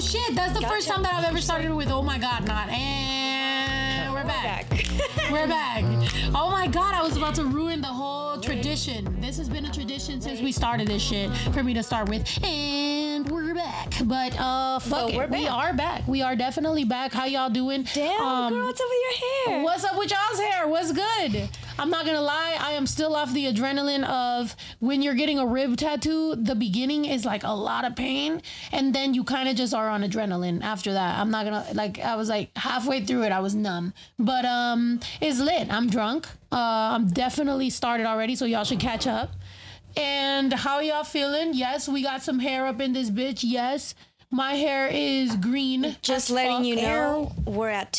Oh shit! That's the first time that I've ever started with. Oh my god, not and we're back. We're back. Oh my god, I was about to ruin the whole tradition. This has been a tradition since we started this shit for me to start with. And we're back. But uh fuck But it. We are back. We are definitely back. How y'all doing? Damn, Um, girl, what's up with your hair? What's up with y'all's hair? What's good? I'm not gonna lie, I am still off the adrenaline of when you're getting a rib tattoo, the beginning is like a lot of pain, and then you kind of just are on adrenaline after that. I'm not gonna like I was like halfway through it, I was numb. But um it's lit. I'm drunk. Uh I'm definitely started already, so y'all should catch up. And how y'all feeling? Yes, we got some hair up in this bitch. Yes. My hair is green. Just letting fuck. you know, we're at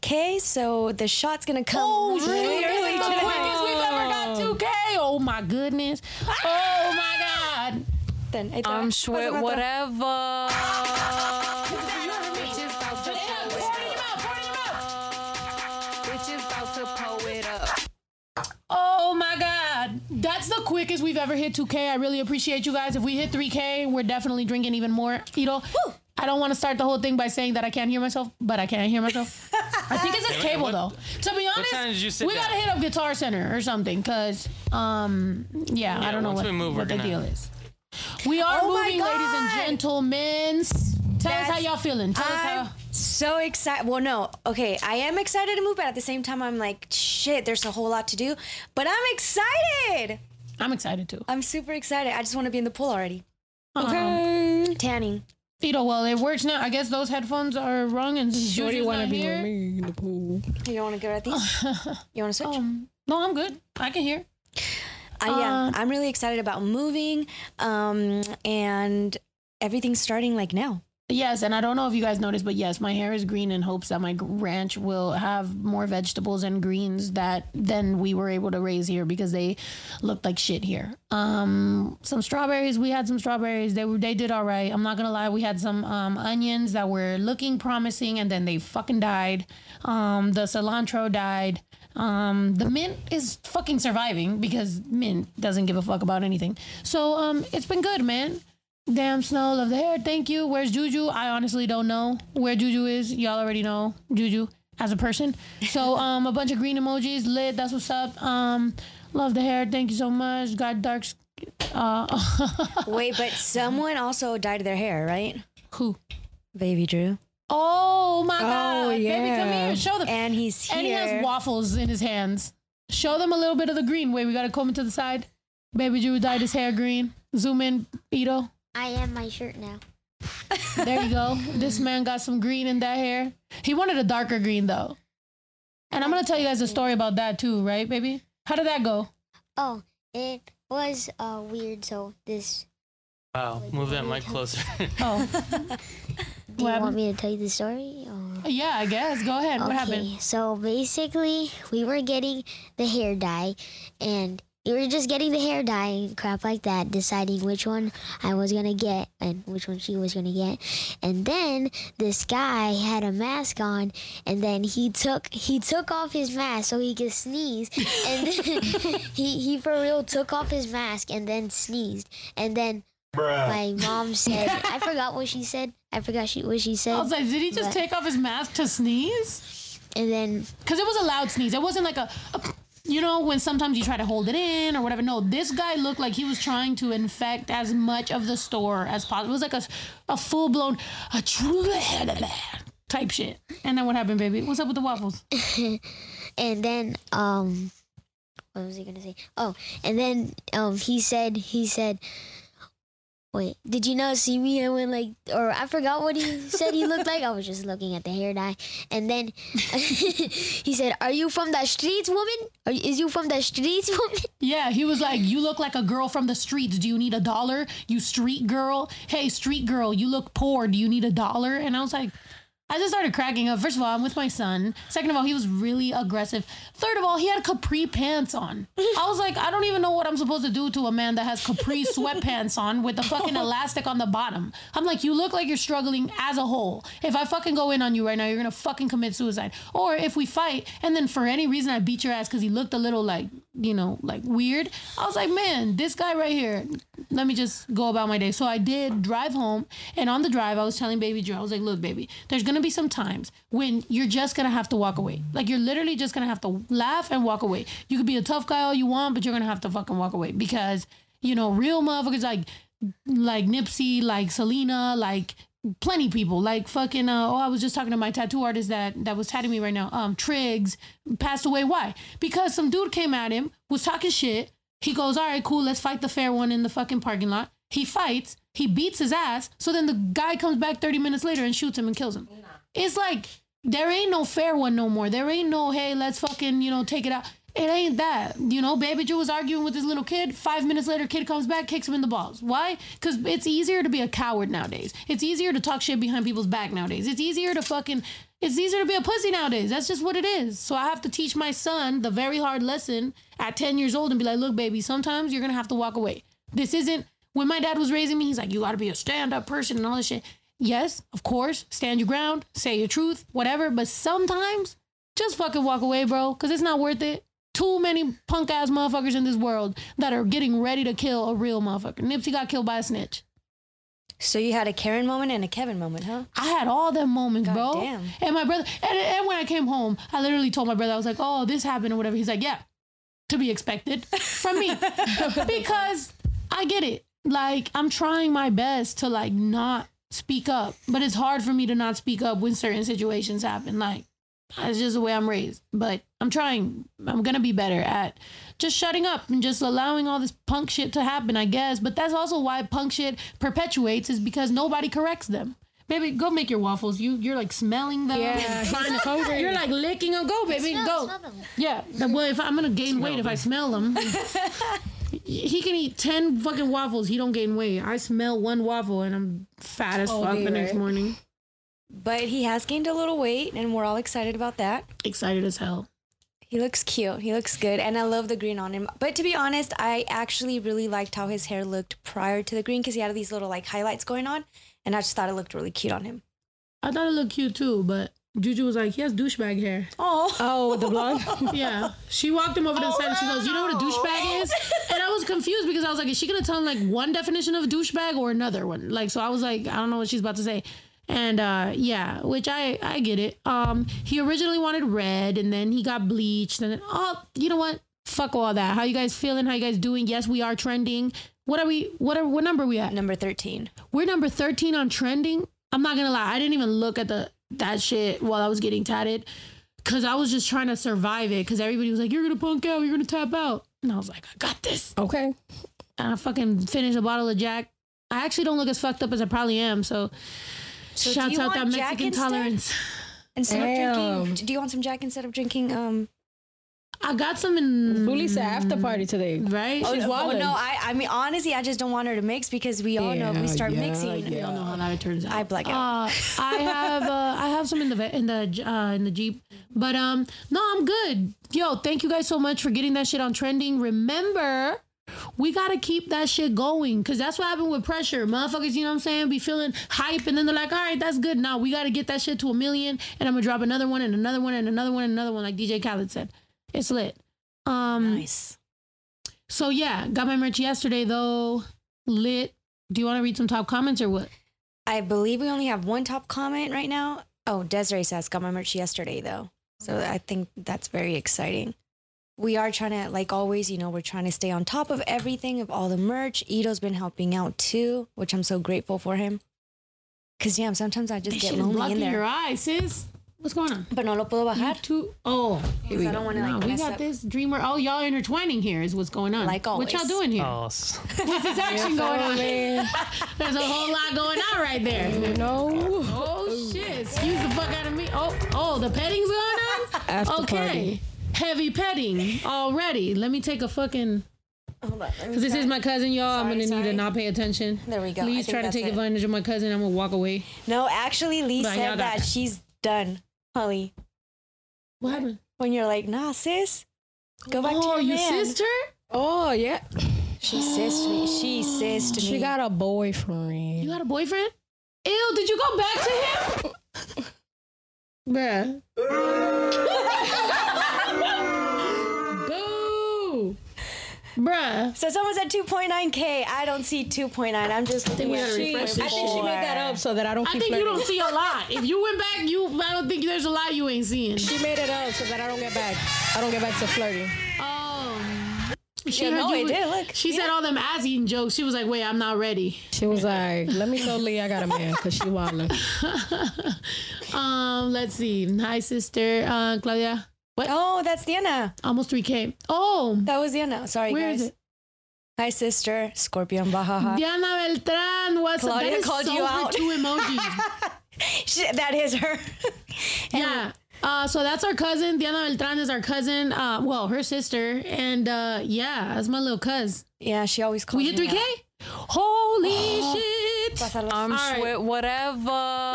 2K, so the shot's gonna come Oh, shit. really This is the quickest we've ever got 2K. Oh, my goodness. Oh, my God. Then, I'm va. sweat Pasa, pasa. whatever. Bitches about to pull it up. Oh, my God. That's the quickest we've ever hit 2K. I really appreciate you guys. If we hit 3K, we're definitely drinking even more. You know, I don't want to start the whole thing by saying that I can't hear myself, but I can't hear myself. I think it's this cable, what- though. To be honest, time did you sit we got to hit up Guitar Center or something because, um, yeah, I don't know what, we move, we're what the gonna- deal is. We are Oh moving, ladies and gentlemen. Tell us how y'all feeling. Tell us I'm how. so excited. Well, no, okay, I am excited to move, but at the same time, I'm like, shit, there's a whole lot to do. But I'm excited. I'm excited too. I'm super excited. I just want to be in the pool already. Okay. Tanning. Tito, well, it works now. I guess those headphones are wrong and Shorty want to be here. with me in the pool. You don't want to go at these? You want to switch? Um, no, I'm good. I can hear. Uh, yeah, I'm really excited about moving, um, and everything's starting like now. Yes, and I don't know if you guys noticed, but yes, my hair is green in hopes that my ranch will have more vegetables and greens that than we were able to raise here because they looked like shit here. Um, some strawberries, we had some strawberries. They were they did all right. I'm not gonna lie, we had some um, onions that were looking promising and then they fucking died. Um, the cilantro died. Um, the mint is fucking surviving because mint doesn't give a fuck about anything. So um, it's been good, man. Damn snow, love the hair. Thank you. Where's Juju? I honestly don't know where Juju is. Y'all already know Juju as a person. So um, a bunch of green emojis, lit. That's what's up. Um, love the hair. Thank you so much. Got dark. Uh, Wait, but someone also dyed their hair, right? who? Baby Drew. Oh my god! Baby, come yeah. here. Show them. And he's here. And he has waffles in his hands. Show them a little bit of the green. Wait, we gotta come to the side. Baby Drew dyed his hair green. Zoom in, Ito. I am my shirt now. There you go. this man got some green in that hair. He wanted a darker green though. And I'm gonna tell you guys a story about that too, right, baby? How did that go? Oh, it was uh, weird. So this. Wow, move that mic closer. Oh, Do you want me to tell you the story? Or? yeah, I guess. Go ahead. What happened? So basically, we were getting the hair dye, and we were just getting the hair dye and crap like that, deciding which one I was gonna get and which one she was gonna get. And then this guy had a mask on, and then he took he took off his mask so he could sneeze, and then he he for real took off his mask and then sneezed, and then. My mom said, I forgot what she said. I forgot she, what she said. I was like, did he just But- take off his mask to sneeze? and then Because it was a loud sneeze. It wasn't like a, a- you know, when sometimes you try to hold it in or whatever. No, this guy looked like he was trying to infect as much of the store as possible. It was like a, a full blown, a true type shit. And then what happened, baby? What's up with the waffles? and then um what was he gonna say oh and then um he said he said wait did you not see me i went like or i forgot what he said he looked like i was just looking at the hair dye and then he said are you from the streets woman are, is you from the streets woman Yeah, he was like, You look like a girl from the streets. Do you need a dollar? You street girl. Hey, street girl, you look poor. Do you need a dollar? And I was like, I just started cracking up. First of all, I'm with my son. Second of all, he was really aggressive. Third of all, he had capri pants on. I was like, I don't even know what I'm supposed to do to a man that has capri sweatpants on with the fucking elastic on the bottom. I'm like, you look like you're struggling as a whole. If I fucking go in on you right now, you're gonna fucking commit suicide. Or if we fight and then for any reason I beat your ass because he looked a little like you know, like weird. I was like, man, this guy right here, let me just go about my day. So I did drive home. And on the drive, I was telling baby Joe, I was like, look, baby, there's to be some times when you're just to have to walk away. Like, you're literally just to have to laugh and walk away. You could be a tough guy all you want, but you're to have to fucking walk away because, you know, real motherfuckers like, like Nipsey, like Selena, like plenty people like fucking uh, oh I was just talking to my tattoo artist that that was tatting me right now um Triggs passed away. Why? Because some dude came at him was talking shit. He goes all right cool let's fight the fair one in the fucking parking lot. He fights he beats his ass so then the guy comes back 30 minutes later and shoots him and kills him. It's like there ain't no fair one no more. There ain't no hey let's fucking you know take it out it ain't that. You know, Baby Joe was arguing with his little kid. Five minutes later, kid comes back, kicks him in the balls. Why? Because it's easier to be a coward nowadays. It's easier to talk shit behind people's back nowadays. It's easier to fucking. It's easier to be a pussy nowadays. That's just what it is. So I have to teach my son the very hard lesson at 10 years old and be like, look, baby, sometimes you're going to have to walk away. This isn't. When my dad was raising me, he's like, you got to be a stand up person and all this shit. Yes, of course, stand your ground, say your truth, whatever. But sometimes just fucking walk away, bro, because it's not worth it too many punk ass motherfuckers in this world that are getting ready to kill a real motherfucker. Nipsey got killed by a snitch. So you had a Karen moment and a Kevin moment, huh? I had all them moments, bro. damn. And my brother, and, and when I came home, I literally told my brother, I was like, oh, this happened or whatever. He's like, yeah, to be expected from me. because I get it. Like, I'm trying my best to, like, not speak up, but it's hard for me to not speak up when certain situations happen. Like, that's just the way I'm raised. But I'm trying. I'm gonna be better at just shutting up and just allowing all this punk shit to happen, I guess. But that's also why punk shit perpetuates is because nobody corrects them. Baby, go make your waffles. You you're like smelling them. Yeah, trying to hungry. You're like licking them. Go, baby, Smell- go. smell them. Yeah. Well, if I'm gonna gain weight if I smell them. he can eat ten fucking waffles. He don't gain weight. I smell one waffle and I'm fat as All fuck day, the next morning. But he has gained a little weight, and we're all excited about that. Excited as hell. He looks cute. He looks good, and I love the green on him. But to be honest, I actually really liked how his hair looked prior to the green because he had these little like highlights going on, and I just thought it looked really cute on him. I thought it looked cute too, but Juju was like, he has douchebag hair. Oh, Oh, with the blonde. Yeah. She walked him over to the side and she goes, You know what a oh, douchebag is? And I was confused because I was like, Is she gonna tell him like one definition of a douchebag or another one? Like, so I was like, I don't know what she's about to say. And uh yeah, which I I get it. Um he originally wanted red and then he got bleached and then oh you know what? Fuck all that. How you guys feeling? How you guys doing? Yes, we are trending. What are we what are what number are we at? number thirteen. We're number 13 on trending. I'm not gonna lie, I didn't even look at the that shit while I was getting tatted. Cause I was just trying to survive it. Cause everybody was like, You're gonna punk out, you're gonna tap out. And I was like, I got this. Okay. And I fucking finished a bottle of Jack. I actually don't look as fucked up as I probably am. So, So do shouts you out that want Jack Mexican instead? tolerance. Instead Damn. of drinking, do you want some Jack instead of drinking? Um, I got some in Bully said after party today. right. oh, She's no, no, I, I mean honestly, I just don't want her to mix because we all know if we start yeah, mixing. We all know how that turns out. I black out. Uh, I have uh, I have some in the in the uh, in the Jeep, but um no, I'm good. Yo, thank you guys so much for getting that shit on trending. Remember, we gotta keep that shit going because that's what happened with pressure. Motherfuckers, you know what I'm saying? Be feeling hype and then they're like, all right, that's good. Now we gotta get that shit to a million, and I'm gonna drop another one and another one and another one and another one, like DJ Khaled said. It's lit. Um, nice. so yeah, got my merch yesterday though. Lit. Do you want to read some top comments or what? I believe we only have one top comment right now. Oh, Desiree says got my merch yesterday though, so I think that's very exciting. We are trying to, like always, you know, we're trying to stay on top of everything of all the merch. Ito's been helping out too, which I'm so grateful for him. Cause damn, sometimes I just That get shit is lonely blocking in there. your eyes, sis. What's going on? But no lo puedo bajar. Two. Oh, here we I go. don't wanna, like, Nah, we got up. this dreamer. Oh, y'all intertwining here is what's going on. Like always. What y'all doing here? Oh, s- What's this action going on? man. There's a whole lot going on right there. No. Oh shit! Excuse the fuck out of me. Oh, oh, the petting's going on. After okay, party. Heavy petting already. Let me take a fucking. Hold on, Cause this is my cousin, y'all. I'm gonna need to not pay attention. There we go. I Please try to take it. advantage of my cousin. I'm gonna walk away. No, actually, Lee But said that she's done, Holly. What happened? When you're like, nah, sis, go back to oh, your your man. sister? Oh yeah. She sissed me. She sissed me. She got a boyfriend. You got a boyfriend? Ew, did you go back to him? Bruh. Bruh. So someone said 2.9k. I don't see 2.9. I'm just looking at gotta She- I think she made that up so that I don't I keep think you flirting. don't see a lot. If you went back, you I don't think there's a lot you ain't seeing. She made it up so that I don't get back. I don't get back to flirting. Oh. She Yeah, heard no, you- it did, look. She said all them ass eating jokes. She was like, wait, I'm not ready. She was like, "Let me tell Lee I got a man because she wildin'." Um, let's see. Hi, sister. Uh, Claudia. What? Oh, that's Diana. Almost 3K. Oh, That was Diana. Sorry, where guys. is it? Hi, sister. Scorpion Bahaha. Diana Beltran. What's up? Claudia That is called so you out. two emojis. She- that is her. yeah. Uh, so that's our cousin. Diana Beltran is our cousin. Uh, well, her sister. And uh, yeah, that's my little cuz. yeah, she always calls We hit 3K? out. Holy shit. Pásalo. I'm All right. sweat whatever.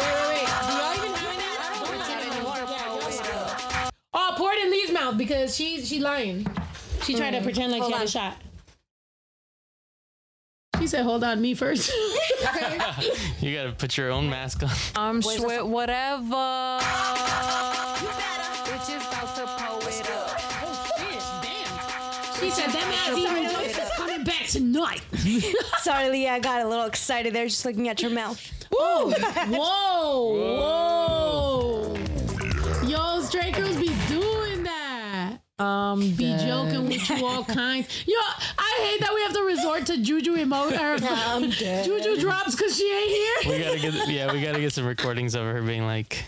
Oh, pour it in Lee's mouth because she's she lying. She tried to mm. pretend like Hold she had on. a shot. She said, "Hold on, me first. You gotta put your own mask on. I'm Where's sweat whatever. Bitches about to pull it up. Oh, she said, "That man's even jokes is coming back tonight." Sorry, Leah. I got a little excited there just looking at your mouth. Whoa, whoa, whoa! Yo, straight girls be doing that. Um, Be joking with you all kinds. Yo, I hate that we have to resort to Juju emo or I'm dead. Juju drops because she ain't here. We gotta get yeah, we gotta get some recordings of her being like,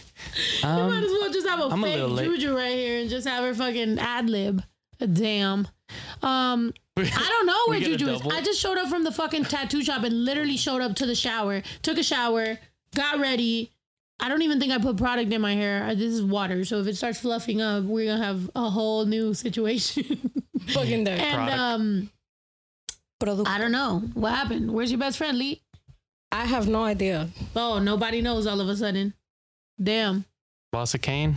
You Might um, as well just have a I'm a fake little late. Juju right here and just have her fucking ad lib. Damn. Um, I don't know where We get a Juju is. I just showed up from the fucking tattoo shop and literally showed up to the shower, took a shower, got ready. I don't even think I put product in my hair. This is water, so if it starts fluffing up, we're gonna have a whole new situation. fucking there. and Product. um, Product. I don't know what happened. Where's your best friend, Lee? I have no idea. Oh, nobody knows all of a sudden. Damn. Boss of Kane.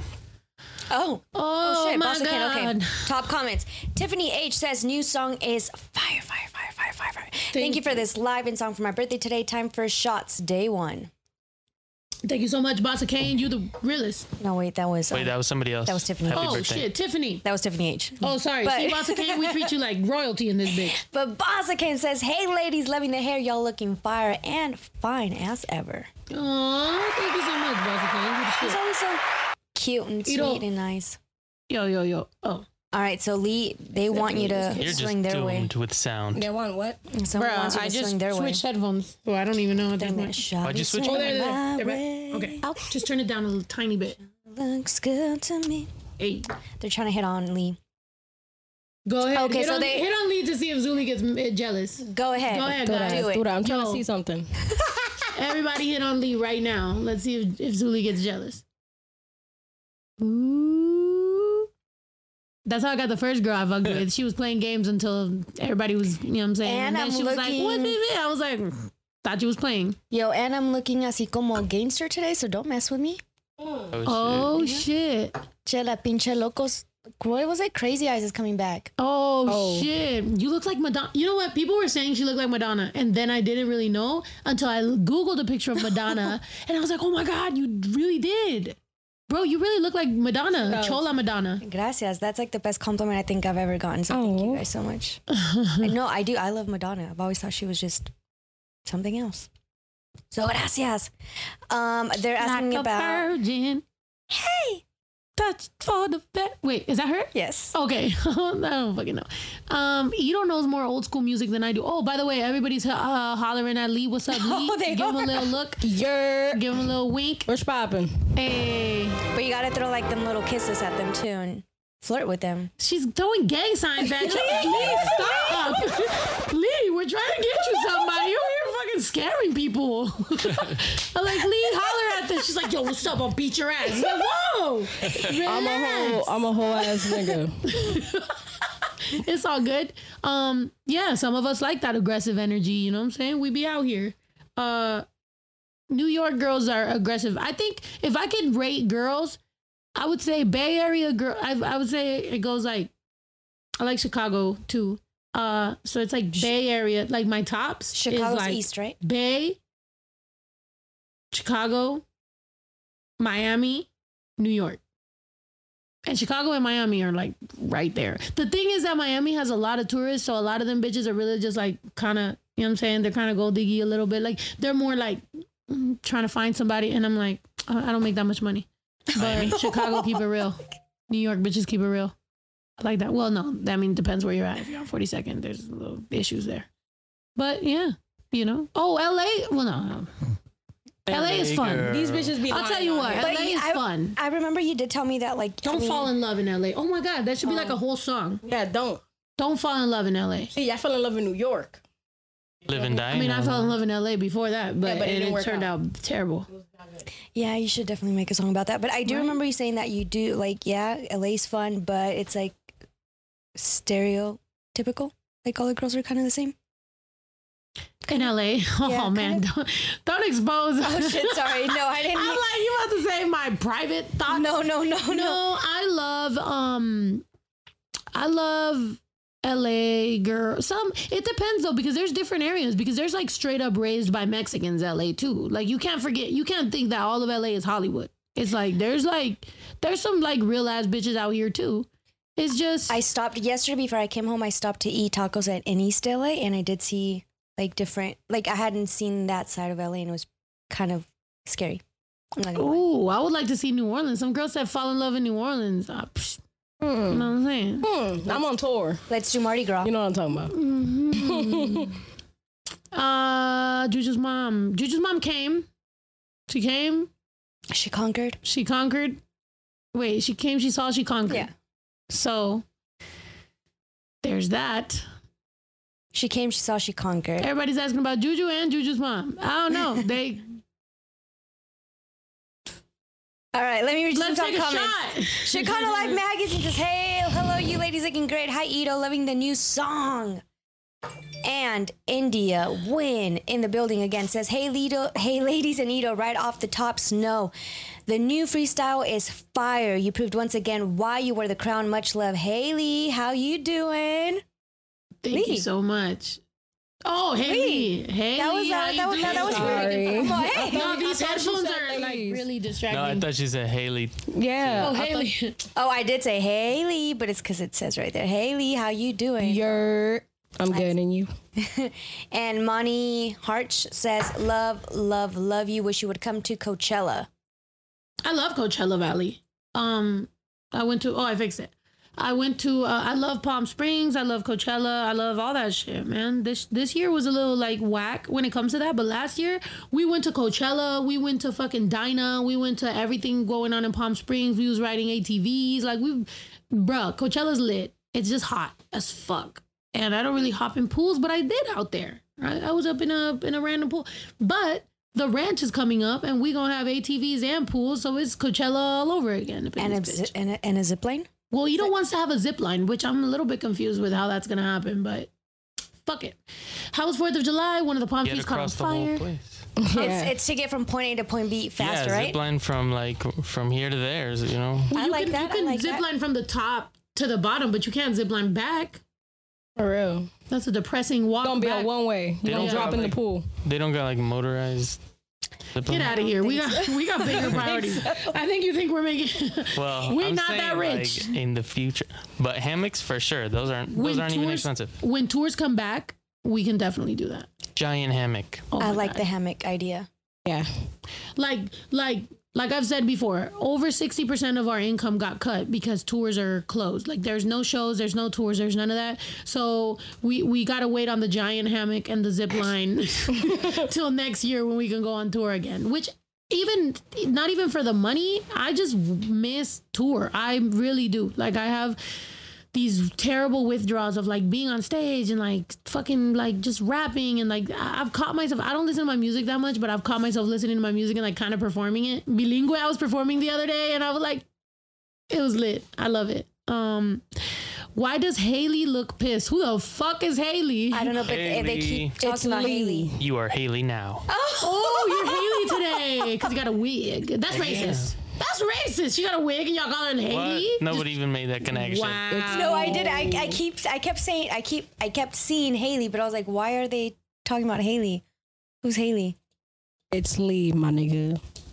Oh. Oh, Oh shit, my Boss of Kane. Okay. Top comments. Tiffany H says new song is fire, fire, fire, fire, fire, fire. Thank, you for this live in song for my birthday today. Time for shots. Day one. Thank you so much, Bossa Kane. You the realest. No, wait, that was Wait, um, that was somebody else. That was Tiffany. Happy oh birthday. shit, Tiffany. that was Tiffany H. Oh, sorry. But- See, Boss of Kane, we treat you like royalty in this bitch. But Bossa Kane says, "Hey ladies, loving the hair. Y'all looking fire and fine as ever." Aw, thank you so much, Bossa Kane. You the He's always so cute and sweet don't- and nice. Yo, yo, yo. Oh, All right, so Lee, they want you to You're just swing their way. doomed with sound. They want what? Someone bruh, wants you to I just swing their way. switched headphones, so I don't even know what this Then point. shall Why'd we you switch swing Oh, there, there, my there, there. way? Okay. Oh, Just turn it down a little tiny bit. looks good to me. Hey, They're trying to hit on Lee. go ahead. Okay, hit so on, they- hit on Lee to see if Zuli gets uh, jealous. Go ahead. Go ahead, Do guys. it. Dude, I'm trying Yo. to see something. Everybody hit on Lee right now. Let's see if, if Zuli gets jealous. Ooh. That's how I got the first girl I fucked with. She was playing games until everybody was, you know what I'm saying? And then I'm she was like, what, looking- baby? I was like, thought you was playing. Yo, and I'm looking así como a gangster today, so don't mess with me. Oh, Oh, shit. Che la pinche locos. What was it? Crazy Eyes is coming back. Oh, Oh. shit. You look like Madonna. You know what? People were saying she looked like Madonna. And then I didn't really know until I Googled a picture of Madonna. and I was like, oh my God, you really did. Bro, you really look like Madonna. Chola Madonna. Gracias. That's like the best compliment I think I've ever gotten. So thank you Oh. guys so much. Know I do. I love Madonna. I've always thought she was just something else. So gracias. Um, they're asking like about virgin. hey. Touch for the vet. Wait, is that her? Yes. Okay, I don't fucking know. Um, Ito knows more old school music than I do. Oh, by the way, everybody's uh, hollering at Lee. What's up, Lee? Oh, they Give him a little look. You're Give him a little wink. what's popping? Hey, But you gotta throw like them little kisses at them too and flirt with them. she's throwing gang signs at you. Lee, stop. Lee, we're trying to get you somebody. You're here fucking scaring people. I'm like, Lee, holler at this. She's like, yo, what's up? I'll beat your ass. He's like, whoa. I'm a whole. I'm a whole ass nigga. it's all good. Um, yeah, some of us like that aggressive energy, you know what I'm saying? We be out here. Uh New York girls are aggressive. I think if I could rate girls, I would say Bay Area girl I I would say it goes like I like Chicago too. Uh so it's like Bay Area, like my tops Chicago's is like east, right? Bay, Chicago, Miami, New York. And Chicago and Miami are like right there. The thing is that Miami has a lot of tourists, so a lot of them bitches are really just like kind of, you know what I'm saying? They're kind of gold diggy a little bit. Like they're more like mm, trying to find somebody, and I'm like, I I don't make that much money. But Chicago keep it real. New York bitches keep it real. I like that. Well, no, I mean it depends where you're at. If you're on 42nd, there's little issues there. But yeah, you know. Oh, LA. Well, no, no. LA is fun. girl. These bitches be I'll tell you on what, LA is I- fun. I remember you did tell me that like Don't I mean, fall in love in LA. Oh my God, that should be like a whole song. Yeah, don't. Don't fall in love in LA. See, I fell in love in New York. Live and die. I mean, I fell in love in LA before that, but, Yeah, but it it, it turned out. out. terrible. Yeah, you should definitely make a song about that. But I do Right. remember you saying that you do like yeah, LA's fun, but it's like stereotypical. Like all the girls are kind of the same. In LA. Oh Yeah, man, kind don't, don't expose. Oh shit! Sorry, no, I didn't. I'm like, you about to say my private thoughts? no, no, no, no. No, I love um I love LA girl. Some it depends though because there's different areas because there's like straight up raised by Mexicans LA too. Like you can't forget you can't think that all of LA is Hollywood. It's like there's like there's some like real ass bitches out here too. It's just I stopped yesterday before I came home. I stopped to eat tacos at in East LA, and I did see like different. Like I hadn't seen that side of LA, and it was kind of scary. I'm not gonna lie. I would like to see New Orleans. Some girls said fall in love in New Orleans. Psh, you know Hmm. what I'm saying? Hmm. I'm on tour. Let's do Mardi Gras. You know what I'm talking about. Uh, Juju's mom. Juju's mom came. She came. She conquered. She conquered. Wait, she came. She saw. She conquered. Yeah. So there's that. She came. She saw. She conquered. Everybody's asking about Juju and Juju's mom. I don't know. They All right, let me read some let's take a shot. Chicano Life Magazine says, Hey, hello, you ladies looking great. Hi, Ito, loving the new song. And India win in the building again says, Hey, Lido, hey, ladies and Ito, right off the top, snow. The new freestyle is fire. You proved once again why you wear the crown. Much love. Haley, how you doing? Thank you so much. Oh, Haley. Haley. That was, how uh, you that was, that, that was doing? really good. Oh, hey. No, these I thought you headphones are like really distracting. No, I distracting. thought she said Haley. Yeah. oh, I thought Haley. Oh, I did say Haley, but it's because it says right there. Haley, how you doing? You're. I'm good, and you? And Monty Harch says, Love, love, love you. Wish you would come to Coachella. I love Coachella Valley. Um, I went to. Oh, I fixed it. I went to. Uh, I love Palm Springs. I love Coachella. I love all that shit, man. This this year was a little like whack when it comes to that. But last year we went to Coachella. We went to fucking Dinah. We went to everything going on in Palm Springs. We was riding ATVs. Like we, bruh, Coachella's lit. It's just hot as fuck. And I don't really hop in pools, but I did out there. Right? I was up in a in a random pool, but. The ranch is coming up, and we're gonna have ATVs and pools, so it's Coachella all over again. And a, this zi- and, a, and a zip line? Well, you don't want to have a zip line, which I'm a little bit confused with how that's gonna happen, but fuck it. How was Fourth of July? One of the palm trees caught on across the whole fire. Yeah. It's, it's to get from point A to point B faster, yeah, right? zip line from like from here to there. You know. Well, I you like can, that, You can like zip that. line from the top to the bottom, but you can't zip line back. For real. That's a depressing walk. Gonna be back. a one way. They don't don't drop got, in the pool. They don't got like motorized. Zip Get out of here. We got we got bigger priorities. I think you think we're making. Well, we're I'm not that rich. Like, in the future, but hammocks for sure. Those aren't. those aren't even expensive. When tours come back, we can definitely do that. Giant hammock. Oh I like God. the hammock idea. Yeah. like like like I've said before, over 60% of our income got cut because tours are closed. Like there's no shows, there's no tours, there's none of that. So we we got to wait on the giant hammock and the zip line till next year when we can go on tour again, which even not even for the money, I just miss tour. I really do. Like I have these terrible withdrawals of like being on stage and like fucking like just rapping and like I- I've caught myself I don't listen to my music that much but I've caught myself listening to my music and like kind of performing it. Bilingue I was performing the other day and I was like it was lit. I love it. Um why does Haley look pissed? Who the fuck is Haley I don't know, but they- they keep talking It's about Lee. Haley. You are Haley now. oh you're Haley today because you got a wig. That's racist that's racist she got a wig and y'all call her Haley What? Nobody even made that connection. wow No, I did. I, I keep I kept saying I keep I kept seeing Haley, but I was like, why are they talking about Haley? Who's Haley? It's Lee, my nigga.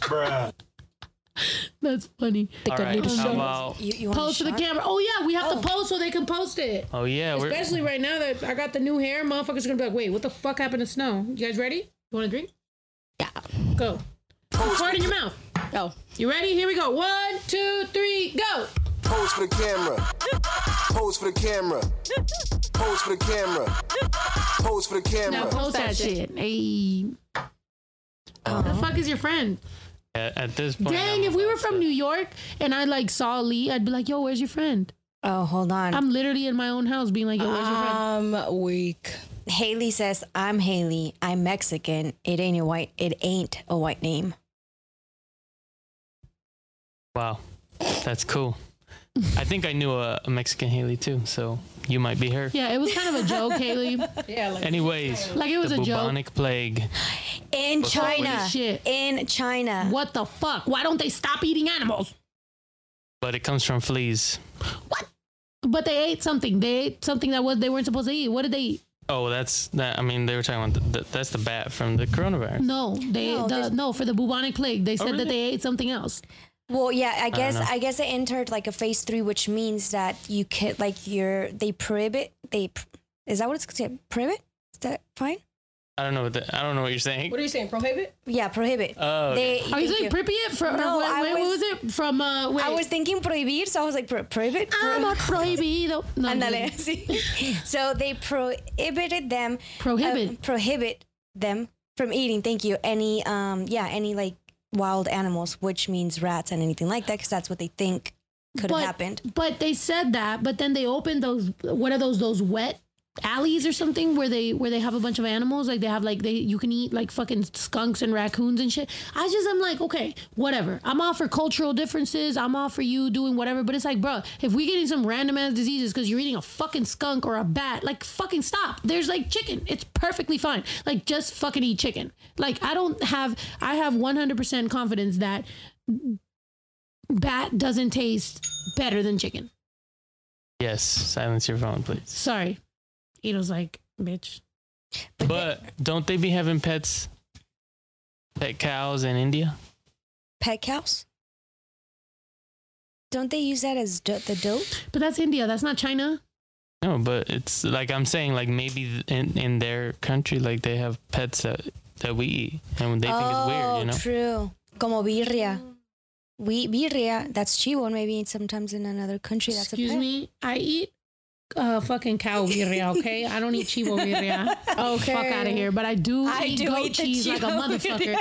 Bruh. That's funny. All right. How about? You, you want Post to the shot? camera. Oh yeah, we have to oh. post so they can post it. Oh yeah, we're Especially right now that I got the new hair, motherfuckers are gonna be like, wait, what the fuck happened to Snow? You guys ready? You want a drink? Yeah. Go. Fart in your mouth. Oh. You ready? Here we go. One, two, three, go. Pose for the camera. Pose for the camera. Pose for the camera. Pose for the Now camera. post that shit. Hey. the fuck is your friend? at, at this point. Dang, I'm if we were from to- New York and I like saw Lee, I'd be like, yo, where's your friend? Oh, hold on. I'm literally in my own house being like, yo, where's your friend? I'm weak. Haley says, "I'm Haley. I'm Mexican. It ain't a white. It ain't a white name." Wow, that's cool. I think I knew a, a Mexican Haley too, so you might be her. Yeah, it was kind of a joke, Haley. Yeah, like Anyways, Like it was the a joke. bubonic plague. In China. shit. In China. What the fuck? Why don't they stop eating animals? but it comes from fleas. What? But they ate something. They ate something that was they weren't supposed to eat. What did they eat? Oh, that's that. I mean, they were talking about the, the, that's the bat from the coronavirus. No, they No, the, no for the bubonic plague. They oh, said that really? they ate something else. Well, yeah, I guess know. I, guess it entered like a phase three, which means that you could like you're they prohibit they is that what it's called? Prohibit? Is that fine? I don't know what the, I don't know what you're saying. What are you saying? Prohibit? Yeah, prohibit. Oh, They, Are you thank saying Pripyat? From, No, wait, I wait, what was- was it from? Uh, wait, I was thinking prohibir, so I was like pro- prohibit. I'm Pro- a prohibido. No, Ándale, sí. so they prohibited them Prohibit. uh, prohibit them from eating. Thank you. Any um yeah any like wild animals, which means rats and anything like that, because that's what they think could have happened. But they said that, but then they opened those. What are those? Those wet alleys or something where they where they have a bunch of animals. Like they have like they you can eat like fucking skunks and raccoons and shit. I just I'm like okay, whatever. I'm all for cultural differences. I'm all for you doing whatever. But it's like, bro, if we getting some random ass diseases because you're eating a fucking skunk or a bat, like fucking stop. There's like chicken. It's perfectly fine. Like just fucking eat chicken. Like I don't have. I have 100% confidence that bat doesn't taste better than chicken. yes. Silence your phone, please. Sorry. Ito's like, bitch. But don't they be having pets, pet cows in India? Pet cows. Don't they use that as do- the dope? But that's India. That's not China. No, but it's like I'm saying, like maybe in in their country, like they have pets that that we eat, and they think it's weird, you know. Oh, true. Como birria. We birria. That's chivo, and maybe sometimes in another country that's Excuse a pet. me. I eat uh fucking cow birria, okay? I don't eat chivo birria. Okay. Fuck out of here. But I do I eat do goat eat cheese like a motherfucker.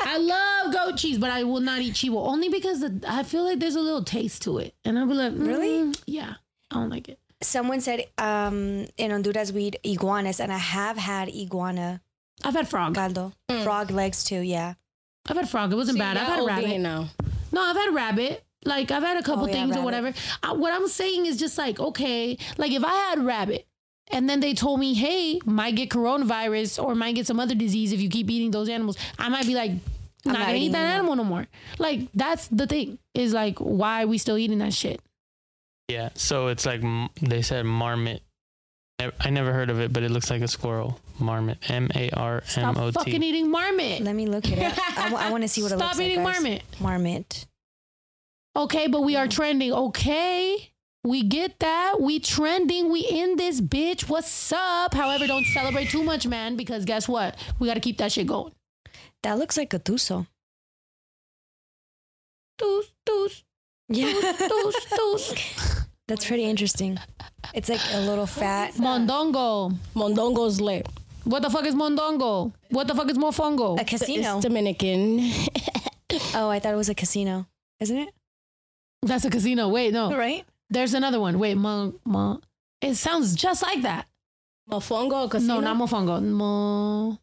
I love goat cheese, but I will not eat chivo only because the, I feel like there's a little taste to it, and I'll be like, Really? mm, Yeah, I don't like it. Someone said um, in Honduras we eat iguanas, and I have had iguana I've had frog. caldo, frog legs too. Yeah. I've had frog. It wasn't bad. I've had rabbit. now. No, I've had rabbit. Like I've had a couple Oh, yeah, things or whatever. I, what I'm saying is just like okay, like if I had rabbit and then they told me, hey, might get coronavirus or might get some other disease if you keep eating those animals, I might be like, not, not gonna eat eating that that. animal no more. Like that's the thing is like why are we still eating that shit? Yeah. So it's like they said marmot. I never heard of it, but it looks like a squirrel. Marmot. M A R Stop fucking eating marmot. Let me look it up. I, want to see what it looks like. Stop eating marmot. Marmot. Okay, but we are mm. trending. Okay. We get that. We trending. We in this bitch. What's up? However, don't celebrate too much, man, because guess what? We got to keep that shit going. That looks like a tuso. Doos, doos, Yeah. doos, doos. That's pretty interesting. It's like a little fat. Mondongo. Mondongo's lit. What the fuck is mondongo? What the fuck is mofongo? A casino. It's Dominican. Oh, I thought it was a casino. Isn't it? That's a casino. Wait, no. Right? There's another one. Wait, mon, mon. It sounds just like that. Mofongo casino. No, not mofongo. Mo,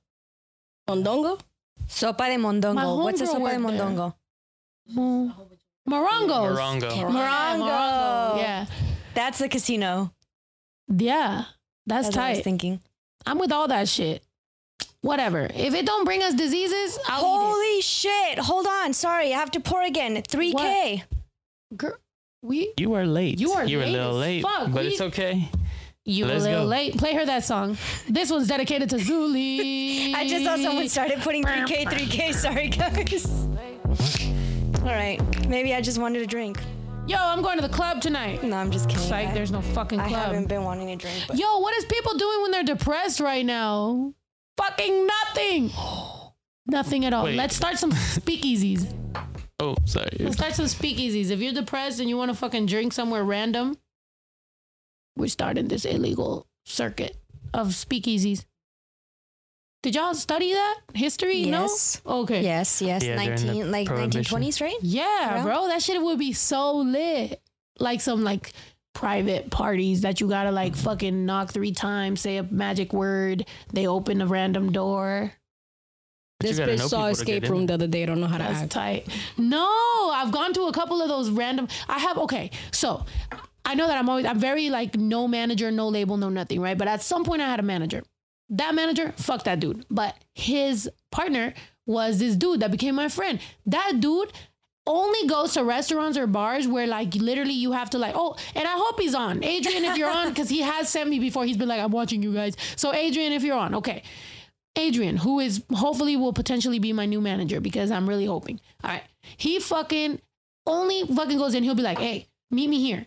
Mondongo. Sopa de mondongo. What's a sopa de mondongo? mo, morongos. Morongo. Morongo. Yeah. That's the casino. Yeah. That's, That's what I was tight. thinking. I'm with all that shit. Whatever. If it don't bring us diseases, I'll eat Holy shit. Hold on. Sorry. I have to pour again. 3K. it. Girl, we You are late. You are You were a little late, fuck. but We- it's okay. you Let's a little go. late. Play her that song. This one's dedicated to Zuli. I just saw someone started putting 3K, 3K. Sorry, guys. All right. Maybe I just wanted a drink. Yo, I'm going to the club tonight. No, I'm just kidding. Psych, I- there's no fucking club. I haven't been wanting a drink. But Yo, what is people doing when they're depressed right now? Fucking nothing. nothing at all. Wait. Let's start some speakeasies. Oh, sorry. Let's start some speakeasies. If you're depressed and you want to fucking drink somewhere random, we're starting this illegal circuit of speakeasies. Did y'all study that history? Yes. No. Okay. yes, yes, Yeah, 19 like 1920s, right? Yeah, Yeah. bro. That shit would be so lit. Like some like private parties that you gotta like fucking knock three times, say a magic word, they open a random door. But you This bitch saw escape get in room the other day. I don't know how to act. tight. No, I've gone to a couple of those random. I have okay. So I know that I'm always I'm very like no manager, no label, no nothing, right? But at some point I had a manager. That manager, fuck that dude. But his partner was this dude that became my friend. That dude only goes to restaurants or bars where like literally you have to like oh and I hope he's on Adrian if you're on because he has sent me before he's been like I'm watching you guys so Adrian if you're on okay Adrian, who is hopefully will potentially be my new manager because I'm really hoping. All right. He fucking only fucking goes in. He'll be like, hey, meet me here.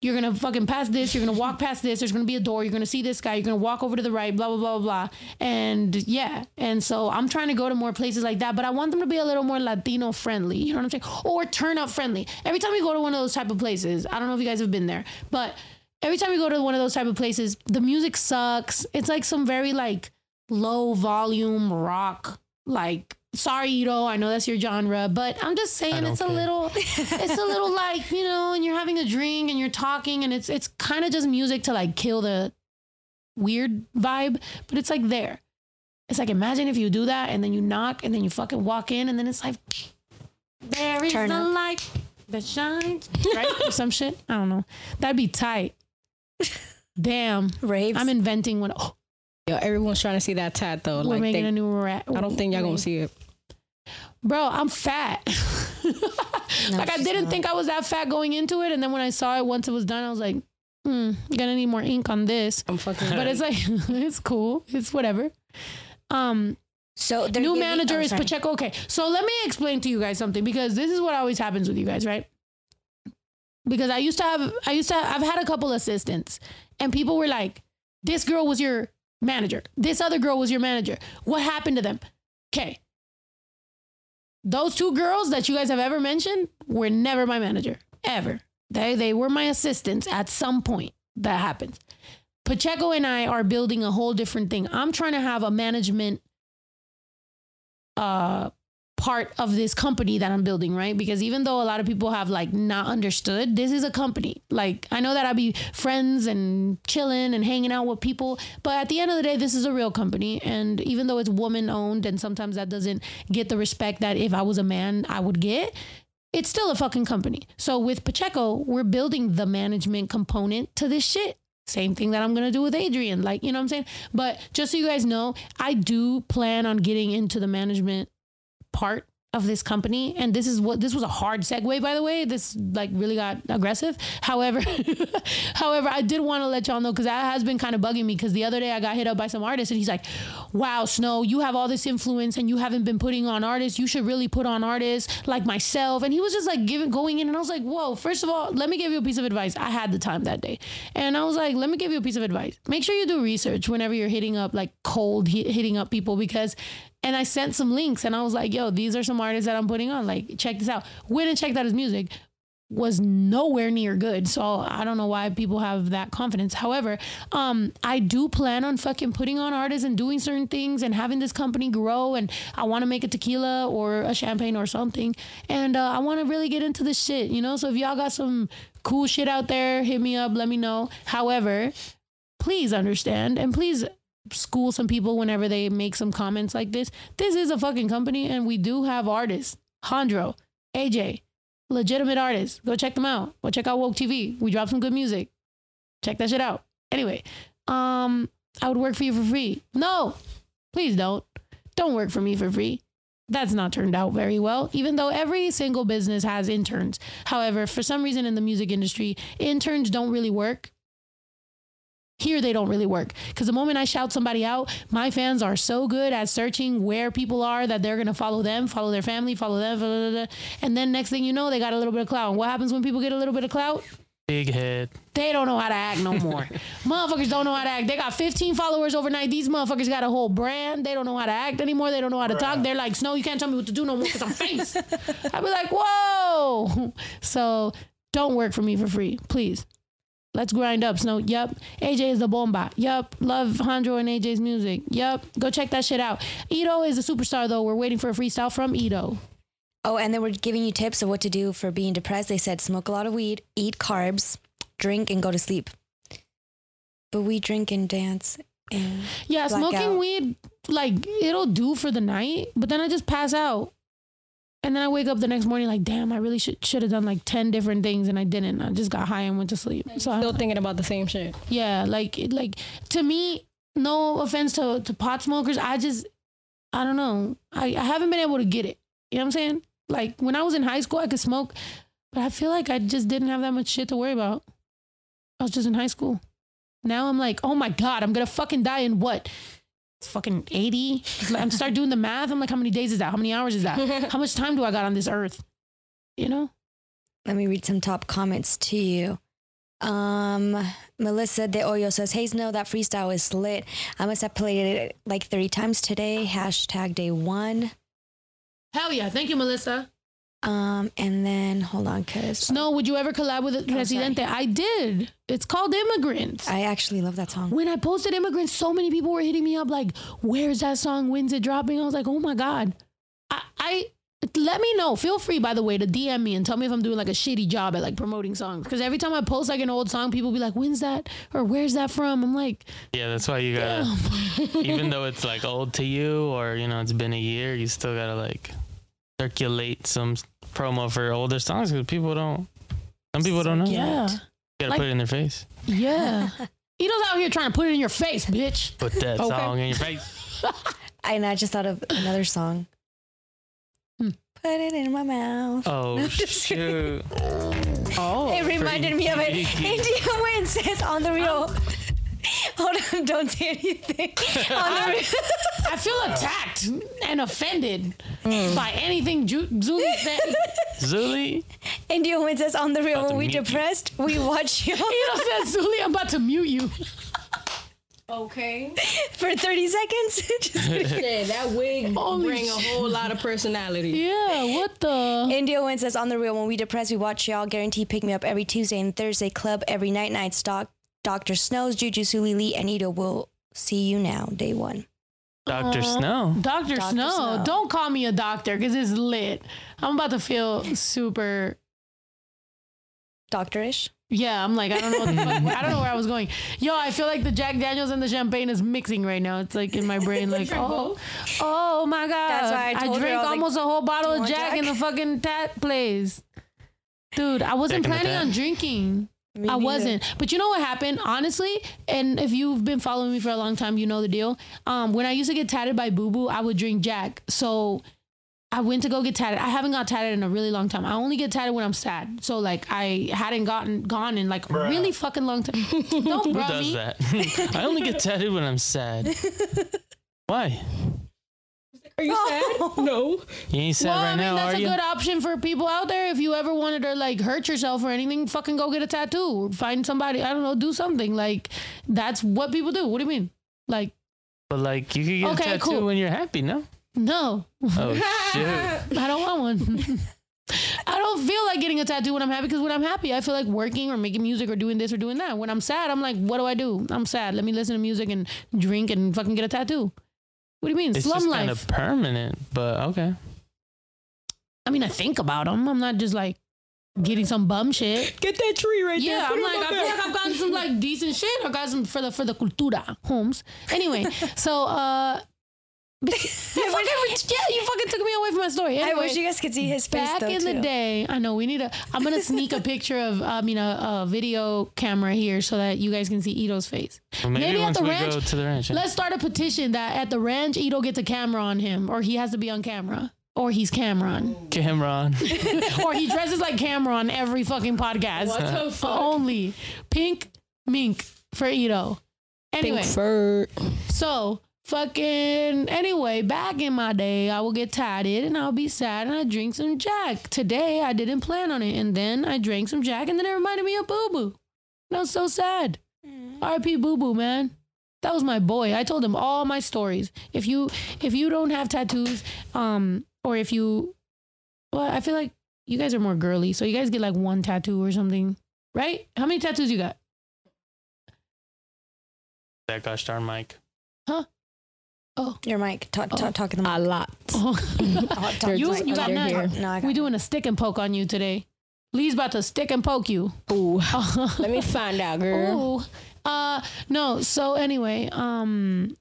You're gonna fucking pass this. You're gonna walk past this. There's gonna be a door. You're gonna see this guy. You're gonna walk over to the right. Blah blah blah blah blah. And yeah, and so I'm trying to go to more places like that, but I want them to be a little more Latino friendly. You know what I'm saying? Or turn up friendly. Every time we go to one of those type of places, I don't know if you guys have been there, but every time we go to one of those type of places, the music sucks. It's like some very like low volume rock. Like, sorry, Ito, I know that's your genre, but I'm just saying don't it's a little, it's a little like you know, and you're having a drink and you're talking, and it's it's kind of just music to like kill the weird vibe, but it's like there. It's like imagine if you do that and then you knock and then you fucking walk in and then it's like there is Turn the up. light that shines, right? or some shit. I don't know. That'd be tight. Damn. Raves. I'm inventing one. Oh, Yo, everyone's trying to see that tat though. we're Like, making they- a new rat. I don't think y'all gonna see it. Bro, I'm fat. like I didn't not. think I was that fat going into it, and then when I saw it once it was done, I was like, hmm, gonna need more ink on this. I'm fucking. But it's like it's cool. It's whatever. Um, so they're new giving- manager oh, is. Pacheco. Okay, so let me explain to you guys something because this is what always happens with you guys, right? Because I used to have, I used to, I've had a couple assistants, and people were like, "This girl was your manager. This other girl was your manager. What happened to them?" Okay, those two girls that you guys have ever mentioned were never my manager ever. They they were my assistants at some point. That happens. Pacheco and I are building a whole different thing. I'm trying to have a management uh part of this company that I'm building, right? Because even though a lot of people have like not understood, this is a company. Like I know that I'll be friends and chilling and hanging out with people, but at the end of the day, this is a real company. And even though it's woman owned and sometimes that doesn't get the respect that if I was a man, I would get, it's still a fucking company. So with Pacheco, we're building the management component to this shit. Same thing that I'm gonna do with Adrian. Like, you know what I'm saying? But just so you guys know, I do plan on getting into the management part of this company. And this is what this was a hard segue by the way. This like really got aggressive. However however i did want to let y'all know because that has been kind of bugging me because the other day i got hit up by some artist and he's like wow snow you have all this influence and you haven't been putting on artists. You should really put on artists like myself. And he was just like giving going in and i was like whoa first of all let me give you a piece of advice. I had the time that day. And i was like let me give you a piece of advice. Make sure you do research whenever you're hitting up like cold hitting up people because and I sent some links and I was like, yo, these are some artists that I'm putting on. Like, check this out. Went and checked out his music. Was nowhere near good. So I don't know why people have that confidence. However, um, I do plan on fucking putting on artists and doing certain things and having this company grow. And I want to make a tequila or a champagne or something. And uh, I want to really get into this shit, you know? So if y'all got some cool shit out there, hit me up, let me know. However, please understand and please school some people whenever they make some comments like this. This is a fucking company and we do have artists. Hondro, AJ, legitimate artists. Go check them out. Go check out Woke TV. We drop some good music. Check that shit out. Anyway, um, I would work for you for free. No, please don't. Don't work for me for free. That's not turned out very well, even though every single business has interns. However, for some reason in the music industry, interns don't really work Here they don't really work because the moment I shout somebody out, my fans are so good at searching where people are that they're gonna follow them, follow their family, follow them, blah, blah, blah. and then next thing you know, they got a little bit of clout. And what happens when people get a little bit of clout? Big head. They don't know how to act no more. motherfuckers don't know how to act. They got 15 followers overnight. These motherfuckers got a whole brand. They don't know how to act anymore. They don't know how to talk. They're like, Snow, you can't tell me what to do no more because I'm famous. I'd be like, whoa. So don't work for me for free, please. Let's grind up, Snow. Yup. AJ is the bomba. Yup. Love Hondro and AJ's music. Yup. Go check that shit out. Ito is a superstar though. We're waiting for a freestyle from Ito. Oh, and they were giving you tips of what to do for being depressed. They said smoke a lot of weed, eat carbs, drink, and go to sleep. But we drink and dance. And Yeah, smoking out. weed, like it'll do for the night, but then I just pass out. And then I wake up the next morning like, damn, I really should should have done like ten different things and I didn't. I just got high and went to sleep. So Still thinking about the same shit. yeah, like like to me, no offense to to pot smokers, I just I don't know. I, I haven't been able to get it. You know what I'm saying? Like when I was in high school, I could smoke, but I feel like I just didn't have that much shit to worry about. I was just in high school. Now I'm like, oh my god, I'm gonna fucking die in what? It's fucking 80. I'm start doing the math. I'm like, how many days is that? How many hours is that? How much time do I got on this earth? You know? let me read some top comments to you. Um, Melissa De Oyo says, Hey, Snow, that freestyle is lit. I must have played it like 30 times today. Hashtag day one. Hell yeah. Thank you, Melissa. Um, and then hold on, cause Snow, would you ever collab with Residente? I did. It's called Immigrants. I actually love that song. when I posted Immigrants, so many people were hitting me up like, "Where's that song? When's it dropping?" I was like, "Oh my god!" I, I let me know. Feel free, by the way, to DM me and tell me if I'm doing like a shitty job at like promoting songs. Because every time I post like an old song, people be like, "When's that?" or "Where's that from?" I'm like, Yeah, that's why you gotta. even though it's like old to you, or you know, it's been a year, you still gotta like circulate some promo for older songs because people don't. Some people don't know. You "Yeah, gotta Like- put it in their face. yeah." you Ito's out here trying to put it in your face, bitch. Put that Okay. song in your face. And I just thought of another song. Hmm. Put it in my mouth. Oh shoot! Oh. It reminded me of it. India Win says on the real. Hold on, don't say anything. on the real. I feel attacked and offended mm. by anything Ju- Zuli said. Zuli, India Win says on the real. When we mute you. depressed, we watch you Ito said, "Zuli, I'm about to mute you." Okay. for 30 seconds. Just. Yeah, that wig Holy bring a whole lot of personality. Yeah, what the? India Win says on the real. When we depressed, we watch y'all. Guarantee pick me up every Tuesday and Thursday. Club every night. Night stock. Doctor Snows, Juju Sulili, and Ito will see you now. Day one. Doctor Aw. Snow. Dr. Dr. Snow. Snow. Don't call me a doctor because it's lit. I'm about to feel super. Doctorish. Yeah, I'm like, I don't know what the fuck. I don't know where I was going. Yo, I feel like the Jack Daniels and the champagne is mixing right now. It's like in my brain, like, oh, oh my God. That's why I told her, drank I was like, almost a whole bottle of you want Jack, in the fucking tat place. Dude, I wasn't Jack planning on drinking. Me I neither. wasn't. But you know what happened? Honestly, and if you've been following me for a long time, you know the deal. Um, when I used to get tatted by Boo Boo, I would drink Jack. So I went to go get tatted. I haven't got tatted in a really long time. I only get tatted when I'm sad. So like I hadn't gotten gone in like a really fucking long time. Don't Who does me. that? I only get tatted when I'm sad. Why? Are you sad? no. You ain't sad Well, right I mean now, that's are a you? good option for people out there. If you ever wanted to like hurt yourself or anything, fucking go get a tattoo. Or find somebody. I don't know. Do something. Like that's what people do. What do you mean? Like But like, you could get Okay, a tattoo cool. when you're happy, no? no. Oh shit! I don't want one. I don't feel like getting a tattoo when I'm happy because when I'm happy, I feel like working or making music or doing this or doing that. When I'm sad, I'm like, what do I do? I'm sad. Let me listen to music and drink and fucking get a tattoo. What do you mean? It's Slum just life. kind of permanent, but okay. I mean, I think about them. I'm not just like getting some bum shit. Get that tree right there. Yeah, I'm like, I feel like I've gotten some like decent shit. I got some for the for the cultura, homes. Anyway, so uh, you fucking, yeah, you fucking took me away from my story. I wish you guys could see his face back though in the day, I know we need a. I'm gonna sneak a picture of, I mean, a, a video camera here so that you guys can see Ito's face. Well, maybe, Maybe at the we ranch- go to the ranch. yeah. Let's start a petition that at the ranch, Ito gets a camera on him, or he has to be on camera, or he's Cameron, Cameron. or he dresses like Cameron every fucking podcast. What the fuck? Only pink mink for Ito. Anyway, Pinkford. so fucking anyway, back in my day, I would get tatted and I'll be sad and I drink some Jack. Today I didn't plan on it, and then I drank some Jack, and then it reminded me of Boo Boo. That was so sad. R.I.P. Boo Boo, man. That was my boy. I told him all my stories. If you if you don't have tattoos, um, or if you, well, I feel like you guys are more girly, so you guys get like one tattoo or something, right? How many tattoos you got? That gosh darn mic. Your mic. Talk, talk, talk in the A mic. lot. Oh. Talk, talk, You- talk. you got none. here. No, I got we doing a stick and poke on you today. Lee's about to stick and poke you. Ooh. Let me find out, girl. Ooh. Uh no, so anyway, um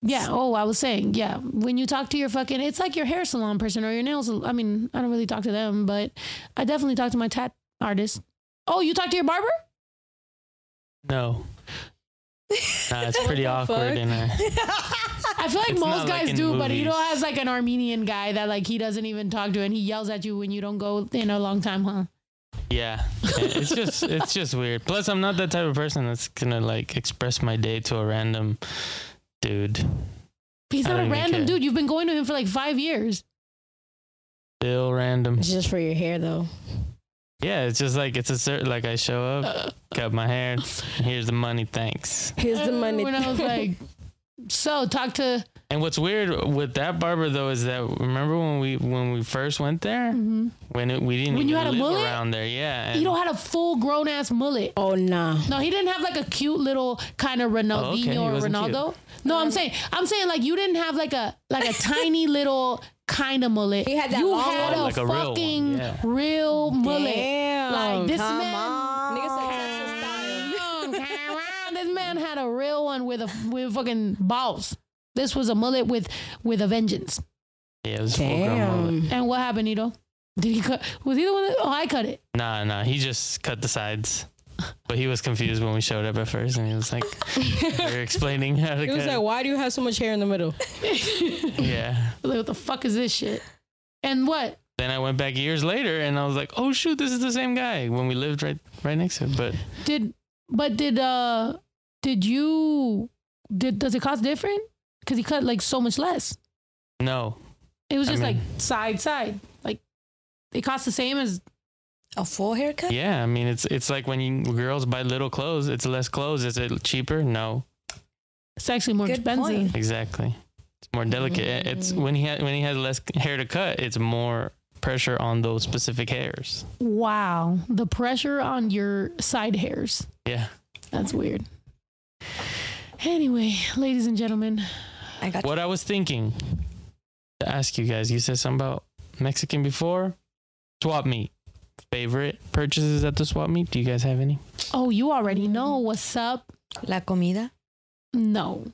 yeah, oh, I was saying, yeah, when you talk to your fucking it's like your hair salon person or your nails I mean, I don't really talk to them, but I definitely talk to my tat artist. Oh, you talk to your barber? No. Nah, it's pretty awkward fuck? in there. I feel like It's most not like guys in do, but Ito movies. has like an Armenian guy that like he doesn't even talk to and he yells at you when you don't go in a long time, huh? Yeah, it's just it's just weird. Plus, I'm not that type of person that's gonna like express my day to a random dude. He's I not don't a even random care. dude. You've been going to him for like five years. Still random. It's just for your hair, though. Yeah, it's just like it's a certain like I show up, cut my hair. Here's the money, thanks. Here's the money. When I was like, so talk to. And what's weird with that barber though is that remember when we when we first went there mm-hmm. when it, we didn't When even you had a mullet? around there, yeah. And Ito had a full grown ass mullet. oh, nah. No, he didn't have like a cute little kind of Ronaldinho Oh, okay, or wasn't Ronaldo. No, I'm saying, I'm saying like you didn't have like a like a tiny little kind of mullet. He had that you long had one. a Like a real one, fucking yeah. real mullet. Damn. Like this Come man. on. Nigga said Texas style. This man had a real one with a with fucking balls. This was a mullet with with a vengeance. yeah, it was full grown mullet. Damn. And what happened, Ito? Did he cut? Was he the one? That, oh, I cut it. Nah, nah, he just cut the sides. But he was confused when we showed up at first, and he was like, "We were explaining how to He was cut." like, why do you have so much hair in the middle? yeah. Like, what the fuck is this shit? And what? Then I went back years later, and I was like, "Oh shoot, this is the same guy." When we lived right right next to him, but Did but did uh did you did does it cost different? Because he cut like so much less. no, It was I just mean- like side side. Like it cost the same as A full haircut? yeah. I mean, it's it's like when you girls buy little clothes, it's less clothes. Is it cheaper? No, it's actually more Good expensive. point. exactly. It's more delicate. Mm. It's when he ha- when he has less hair to cut, it's more pressure on those specific hairs. Wow. The pressure on your side hairs. Yeah. That's weird. Anyway, ladies and gentlemen, I got What I was thinking to ask you guys, you said something about Mexican before. Swap meet. Favorite purchases at the swap meet? Do you guys have any? oh, you already know what's up. La comida. No.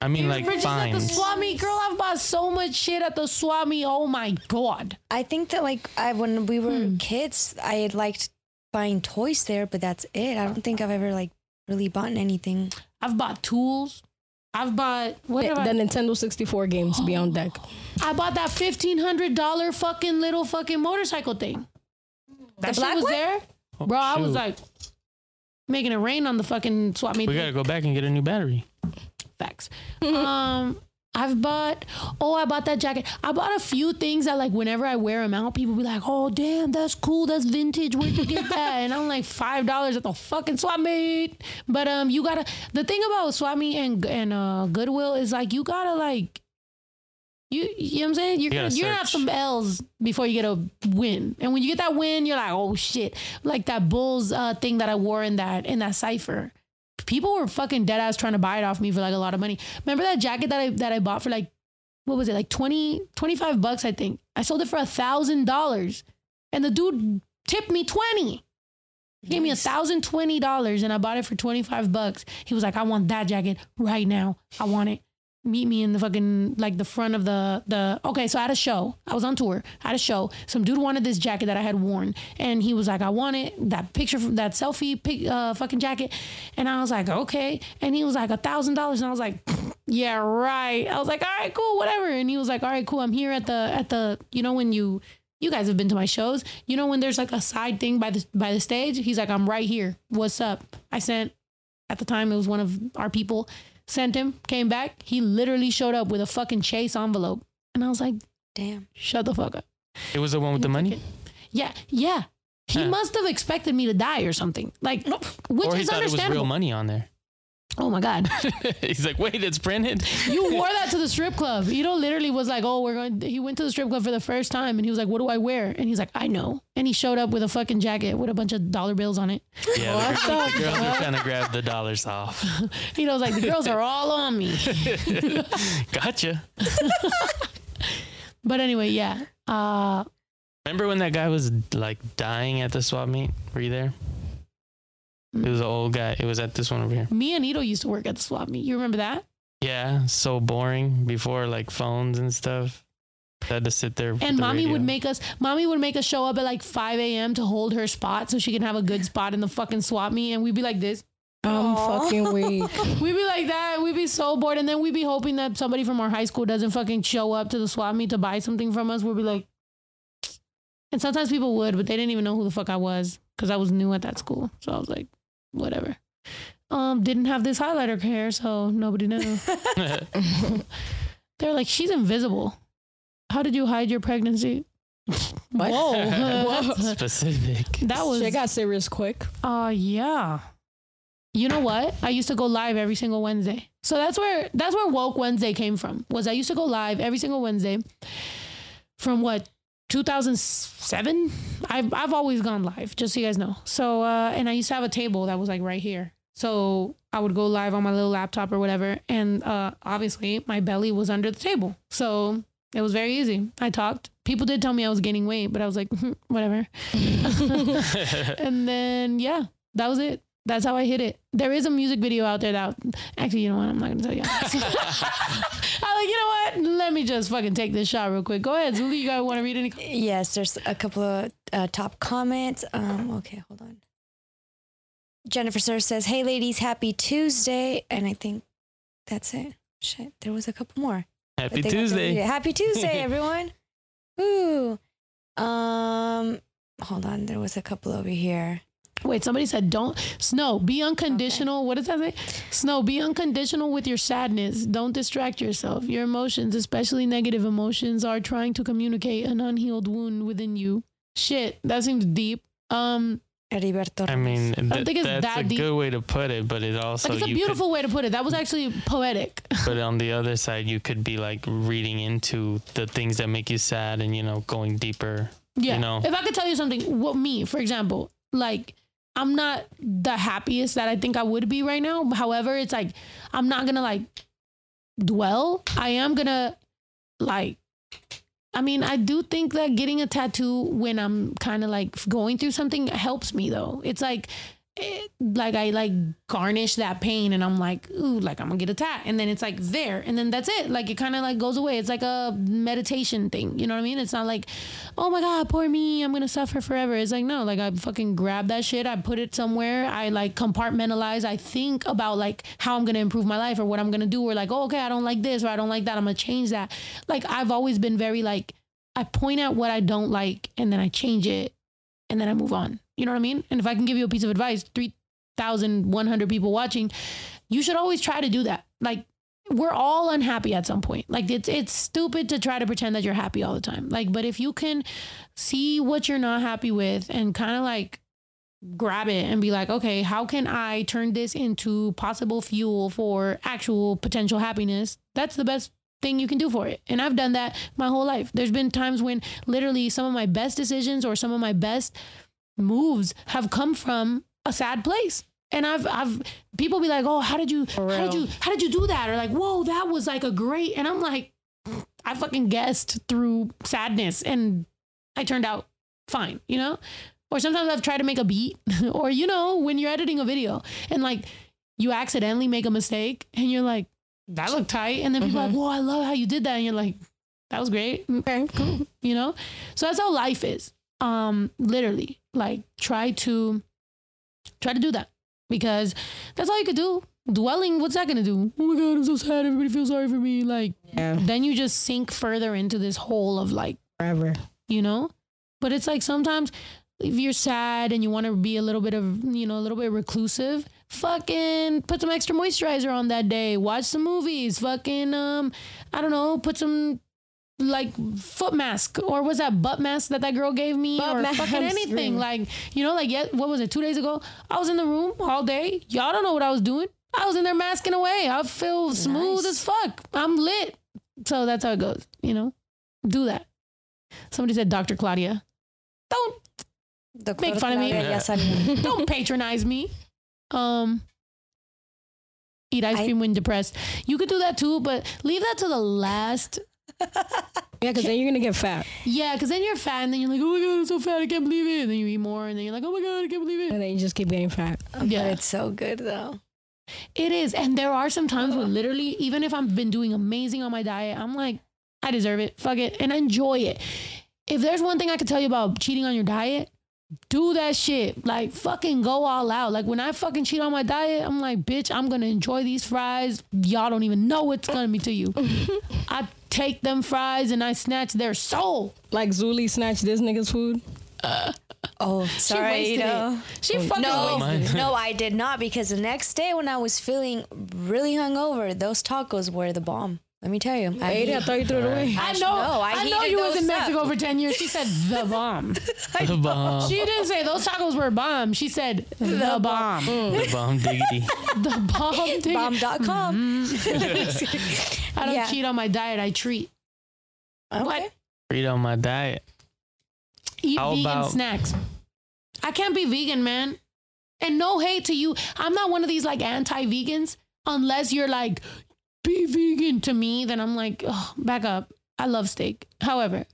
I mean, like Purchases at the fines. swap meet, girl. I've bought so much shit at the swap meet. Oh my god. I think that like I when we were Hmm. kids, I had liked buying toys there, but that's it. I don't think I've ever like really bought anything. I've bought tools. I've bought what The, have I- the Nintendo 64 games be on deck. I bought that fifteen hundred dollar fucking little fucking motorcycle thing. That shit black was one? there, Oh, bro. I was like making it rain on the fucking swap meet. we gotta go back and get a new battery. Facts. um, I've bought. Oh, I bought that jacket. I bought a few things that like whenever I wear them out, people be like, "Oh, damn, that's cool. That's vintage. Where'd you get that?" and I'm like, five dollars at the fucking swap meet. But um, you gotta. The thing about swap meet and and uh Goodwill is like you gotta like. You, you know what I'm saying? You're, You gonna, gotta you're gonna have some L's before you get a win. And when you get that win, you're like, oh shit. Like that Bulls uh, thing that I wore in that in that cipher people were fucking dead ass trying to buy it off me for like a lot of money. Remember that jacket that I that I bought for like what was it like 20 25 bucks I think. I sold it for a thousand dollars, and the dude tipped me twenty. He gave me a thousand twenty dollars, and I bought it for twenty five bucks. He was like, "I want that jacket right now. I want it." Meet me in the fucking like the front of the the okay. So I had a show. I was on tour. I had a show. Some dude wanted this jacket that I had worn, and he was like, "I want it." That picture, from that selfie, pic, uh, fucking jacket, and I was like, "Okay." And he was like, "A thousand dollars," and I was like, "Yeah, right." I was like, "All right, cool, whatever." And he was like, "All right, cool. I'm here at the at the you know when you." You guys have been to my shows. You know when there's like a side thing by the by the stage. He's like, I'm right here. What's up? I sent at the time it was one of our people sent him, came back. He literally showed up with a fucking chase envelope. And I was like, Damn. shut the fuck up. It was the one with the money. Yeah, yeah. He Huh. must have expected me to die or something. Like, which or he is thought it was understandable. real money on there. Oh my God. He's like, wait, it's printed. You wore that to the strip club. You know, literally was like, oh, we're going. He went to the strip club for the first time, and he was like, what do I wear? And he's like, I know. And he showed up with a fucking jacket with a bunch of dollar bills on it. Yeah, What the, the the girls were trying to grab the dollars off. He was like, the girls are all on me. Gotcha. But anyway, yeah. Uh, Remember when that guy was like dying at the swap meet? Were you there? It was an old guy. It was at this one over here. me and Ito used to work at the swap meet. You remember that? Yeah, so boring before like phones and stuff. Had to sit there. And the mommy would make us, mommy would make us show up at like 5 a.m. to hold her spot so she can have a good spot in the fucking swap meet. And we'd be like this. I'm fucking weak. We'd be like that. We'd be so bored. And then we'd be hoping that somebody from our high school doesn't fucking show up to the swap meet to buy something from us. We'd be like, and sometimes people would, but they didn't even know who the fuck I was because I was new at that school. So I was like, whatever. Um, didn't have this highlighter hair, so nobody knew. They're like, she's invisible. How did you hide your pregnancy? What? Whoa. specific. that was Shit got serious quick. uh yeah. You know what? I used to go live every single Wednesday. So that's where that's where woke Wednesday came from. Was I used to go live every single Wednesday from what 2007? I've I've always gone live, just so you guys know. So uh and I used to have a table that was like right here. So I would go live on my little laptop or whatever and uh obviously my belly was under the table. So it was very easy. I talked. People did tell me I was gaining weight, but I was like, whatever. and then yeah, that was it. That's how I hit it. There is a music video out there that actually, you know what? I'm not gonna tell you. I'm like, you know what? Let me just fucking take this shot real quick. Go ahead, Zuli. You guys want to read any? Yes, there's a couple of uh, top comments. Um, okay, hold on. Jennifer Sir says, "Hey ladies, happy Tuesday," and I think that's it. Shit, there was a couple more. Happy But they got deleted. Tuesday. Happy Tuesday, everyone. Ooh. Um, hold on. There was a couple over here. Wait, somebody said don't snow. Be unconditional. What does that say? Snow. Be unconditional with your sadness. Don't distract yourself. Your emotions, especially negative emotions, are trying to communicate an unhealed wound within you. Shit, that seems deep. Um, Heriberto. I mean, th- think it's that's that a deep. good way to put it, but it also like it's a you beautiful way to put it. That was actually poetic. But on the other side, you could be like reading into the things that make you sad, and you know, going deeper. Yeah. You know. If I could tell you something, what me, for example, like I'm not the happiest that I think I would be right now. However, it's like I'm not gonna like dwell. I am gonna like I mean, I do think that getting a tattoo when I'm kind of like going through something helps me though. It's like it, like I like garnish that pain and I'm like, ooh, like I'm gonna get a tat. And then it's like there. And then that's it. Like it kind of like goes away. It's like a meditation thing. You know what I mean? It's not like, oh my God, poor me. I'm gonna suffer forever. It's like, no, like I fucking grab that shit. I put it somewhere. I like compartmentalize. I think about like how I'm gonna improve my life or what I'm gonna do. Or like, oh, okay, I don't like this or I don't like that. I'm gonna change that. Like I've always been very like, I point out what I don't like and then I change it and then I move on. You know what I mean? And if I can give you a piece of advice, 3,100 people watching, you should always try to do that. Like, we're all unhappy at some point. Like it's it's stupid to try to pretend that you're happy all the time. Like, but if you can see what you're not happy with and kind of like grab it and be like, okay, how can I turn this into possible fuel for actual potential happiness? That's the best thing you can do for it. And I've done that my whole life. There's been times when literally some of my best decisions or some of my best moves have come from a sad place. And I've I've people be like, "Oh, how did you how did you how did you do that?" Or like, "Whoa, that was like a great." And I'm like, I fucking guessed through sadness and I turned out fine, you know? Or sometimes I've tried to make a beat or you know, when you're editing a video and like you accidentally make a mistake and you're like, that looked tight. And then people are like, mm-hmm. whoa, I love how you did that. And you're like, that was great. Okay, cool. You know? So that's how life is. Um, literally. Like try to try to do that. Because that's all you could do. Dwelling, what's that gonna do? Oh my god, I'm so sad. Everybody feels sorry for me. Like Yeah, then you just sink further into this hole of like forever. you know but it's like sometimes if you're sad and you want to be a little bit of you know a little bit reclusive fucking put some extra moisturizer on that day. Watch some movies. Fucking um, I don't know, put some like foot mask or was that butt mask that that girl gave me Butt or mask, fucking anything like you know like yeah what was it two days ago i was in the room all day y'all don't know what i was doing i was in there masking away i feel smooth Nice. as fuck i'm lit so that's how it goes you know do that somebody said dr claudia don't The Make fun of me. Yes, I mean. don't patronize me. Um, eat ice I- cream when depressed. You could do that too, but leave that to the last. Yeah, because then you're gonna get fat, Yeah, because then you're fat, and then you're like, oh my god, I'm so fat, I can't believe it. And then you eat more, and then you're like, oh my god, I can't believe it. and then you just keep getting fat. Yeah. But it's so good though. It is, and there are some times where literally, even if I've been doing amazing on my diet, I'm like, I deserve it. Fuck it, and I enjoy it. If there's one thing I could tell you about cheating on your diet, do that shit. Like fucking go all out. Like when I fucking cheat on my diet, I'm like, bitch, I'm gonna enjoy these fries. Y'all don't even know what's gonna be to you. I take them fries and I snatch their soul. Like Zuli snatched this nigga's food. Uh, oh, She sorry, wasted Ito. it. She oh, fucking No, wasted it. no, I did not because the next day when I was feeling really hungover, those tacos were the bomb. Let me tell you. I Ate it, I thought you threw it away. I know. no, I I, know you was in those up. Mexico for ten years. She said the bomb. The bomb. She didn't say those tacos were bomb. She said the bomb. Mm. the bomb diggity. The bomb. thing. Bomb.com. Mm-hmm. I don't Yeah. cheat on my diet. I treat. What? Read on my diet. Eat How vegan about- snacks. I can't be vegan, man. And no hate to you. I'm not one of these like anti-vegans unless you're like be vegan to me. Then I'm like, oh, back up. I love steak. However,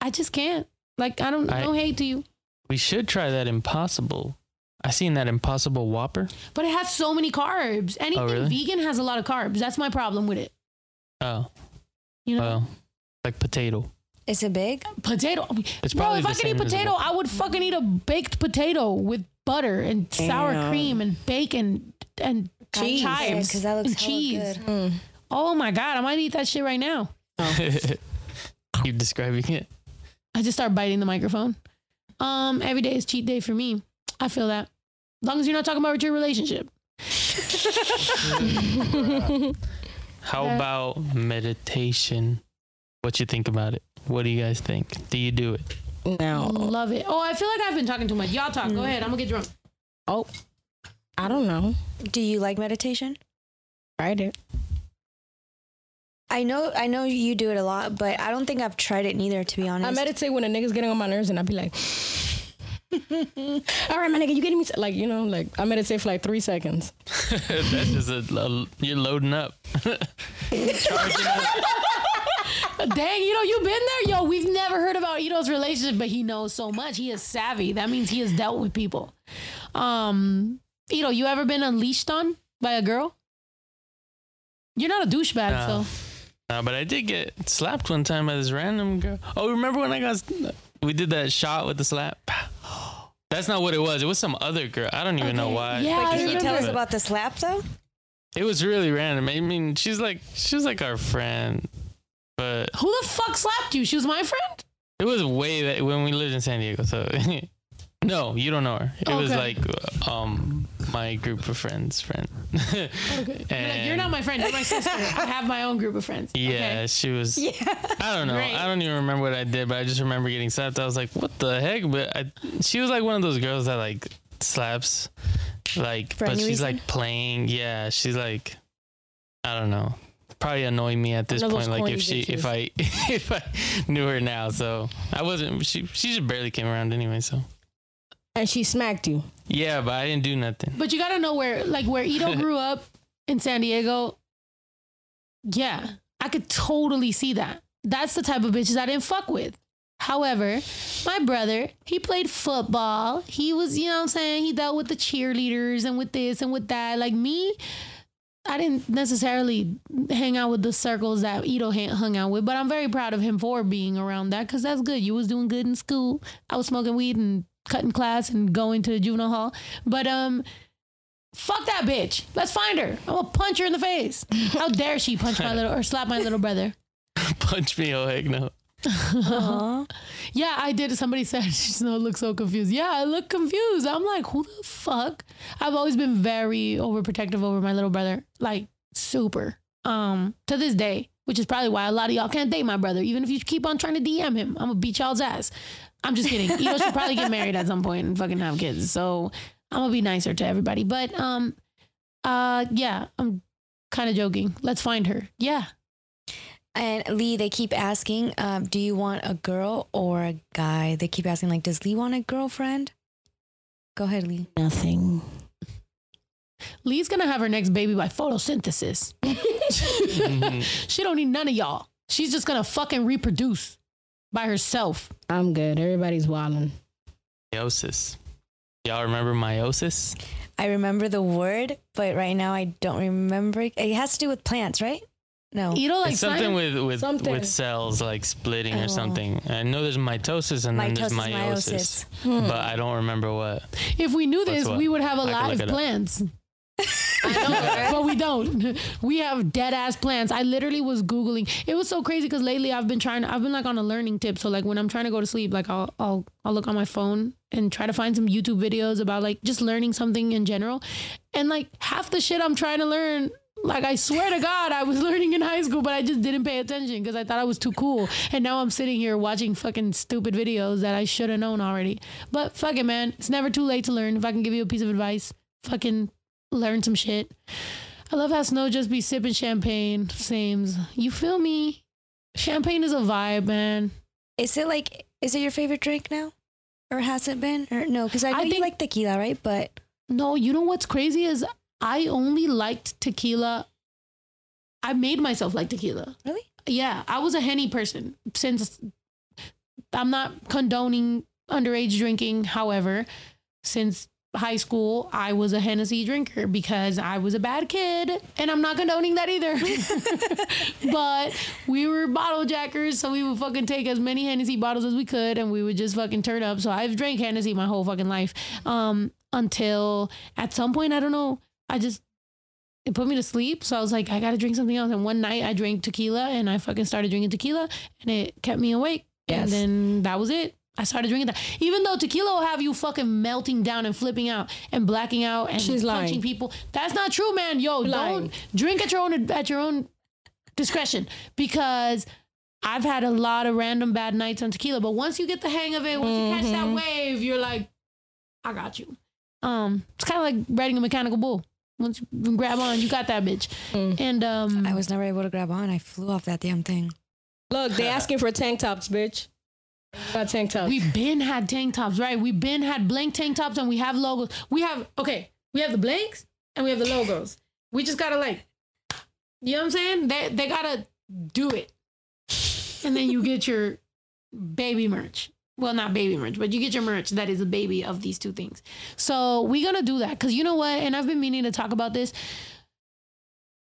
I just can't. Like I don't. I- no hate to you. We should try that impossible. I seen that impossible Whopper. But it has so many carbs. Anything oh, really? vegan has a lot of carbs. That's my problem with it. Oh, You know, well, like potato. Is it big? potato. It's Bro, if the I could eat potato, I would fucking eat a baked potato with butter and sour Damn. cream and bacon and Cheese. chives Because that looks and cheese. good. Oh my god, I might eat that shit right now. Keep describing it. I just start biting the microphone. Um, every day is cheat day for me. I feel that. As long as you're not talking about your relationship. How Yeah. about meditation? What you think about it? What do you guys think? Do you do it? No. Love it. Oh, I feel like I've been talking too much. Y'all talk. Mm. Go ahead. I'm gonna get drunk. oh, I don't know. Do you like meditation? Tried it. I know, I know you do it a lot, but I don't think I've tried it neither. To be honest, I meditate when a nigga's getting on my nerves, and I'd be like, "All right, my nigga, you getting me?" s-" Like you know, like I meditate for like three seconds. That's just a, a- you're loading up. Dang, you know, you've been there. Yo, we've never heard about Ito's relationship, but he knows so much. He is savvy. That means he has dealt with people. Um, Ito, you ever been unleashed on by a girl? You're not a douchebag, No. so Uh, but I did get slapped one time by this random girl. Oh, remember when I got we did that shot with the slap? That's not what it was. It was some other girl. I don't even know why. Yeah, Wait, can you tell us about the slap though? It was really random. I mean, she's like she's like our friend, but who the fuck slapped you? She was my friend. it was way that when we lived in San Diego. So no, you don't know her. It was like um my group of friends friend. Okay, you're, like, you're not my friend. You're my sister. I have my own group of friends. Yeah, Okay. she was. Yeah. I don't know. Great. I don't even remember what I did, but I just remember getting slapped. I was like, "What the heck?" But I, she was like one of those girls that like slaps, like, For but she's reason? like playing. Yeah, she's like, I don't know. Probably annoy me at this point. Like if she, if I, if I knew her now. So I wasn't. She, she just barely came around anyway. So And she smacked you. yeah, but I didn't do nothing. But you gotta know where, like, where Ito grew up in San Diego. Yeah, I could totally see that. That's the type of bitches I didn't fuck with. However, my brother, he played football. He was, you know what I'm saying? He dealt with the cheerleaders and with this and with that. Like me, I didn't necessarily hang out with the circles that Ito hung out with, but I'm very proud of him for being around that because that's good. You was doing good in school. I was smoking weed and cutting class and going to the juvenile hall. But um, fuck that bitch. Let's find her. I'm gonna punch her in the face. How dare she punch my little or slap my little brother? Punch me, oh heck no. Yeah, I did. Somebody said Snow looks so confused. Yeah, I look confused. I'm like, who the fuck? I've always been very overprotective over my little brother, like super. Um, to this day, which is probably why a lot of y'all can't date my brother, even if you keep on trying to DM him. I'm gonna beat y'all's ass. I'm just kidding. Ito should probably get married at some point and fucking have kids. So I'm gonna be nicer to everybody. But um, uh, yeah, I'm kind of joking. Let's find her. Yeah, And Lee, they keep asking, um, do you want a girl or a guy? They keep asking, like, does Lee want a girlfriend? Go ahead, Lee. Nothing. Lee's gonna have her next baby by photosynthesis. she don't need none of y'all. She's just gonna fucking reproduce by herself. I'm good. Everybody's wilding. Meiosis. Y'all remember meiosis? I remember the word, but right now I don't remember. it. It has to do with plants, right? No. You know, like it's something science- with with Something. with cells like splitting Oh. or something. I know there's mitosis and then there's Mitosis, meiosis, hmm. but I don't remember what. if we knew this, what? we would have a I can lot of plants. up. But we don't. We have dead ass plans. I literally was googling. It was so crazy because lately I've been trying. I've been like on a learning tip. So like when I'm trying to go to sleep, like I'll I'll I'll look on my phone and try to find some YouTube videos about like just learning something in general. And like half the shit I'm trying to learn. Like I swear to God, I was learning in high school, but I just didn't pay attention because I thought I was too cool. And now I'm sitting here watching fucking stupid videos that I should have known already. But fuck it, man. It's never too late to learn. If I can give you a piece of advice, fucking learn some shit. I love how Snow just be sipping champagne. Sames. You feel me? Champagne is a vibe, man. Is it like, is it your favorite drink now? Or has it been? Or no? Because I know I you think- like tequila, right? But No, you know what's crazy is I only liked tequila. I made myself like tequila. Really? Yeah, I was a henny person since I'm not condoning underage drinking. However, since high school, I was a Hennessy drinker because I was a bad kid, and I'm not condoning that either. but we were bottle jackers, so we would fucking take as many Hennessy bottles as we could, and we would just fucking turn up. So I've drank Hennessy my whole fucking life, um, until at some point I don't know, I just it put me to sleep. So I was like, I gotta drink something else. And one night I drank tequila, and I fucking started drinking tequila, and it kept me awake. Yes. And then that was it. I started drinking that. Even though tequila will have you fucking melting down and flipping out and blacking out and She's punching lying. people. That's not true, man. Yo, Lying. don't drink at your own at your own discretion because I've had a lot of random bad nights on tequila. But once you get the hang of it, once you catch that wave, you're like, I got you. Um, it's kind of like riding a mechanical bull. Once you grab on, you got that bitch. And um, I was never able to grab on. I flew off that damn thing. Look, they asking for tank tops, bitch. Got tank tops. We been had tank tops, right? We been had blank tank tops and we have logos. We have okay, we have the blanks and we have the logos. We just gotta like, you know what I'm saying? They they gotta do it, and then you get your baby merch. Well, not baby merch, but you get your merch that is a baby of these two things. So we're gonna do that because you know what? And I've been meaning to talk about this.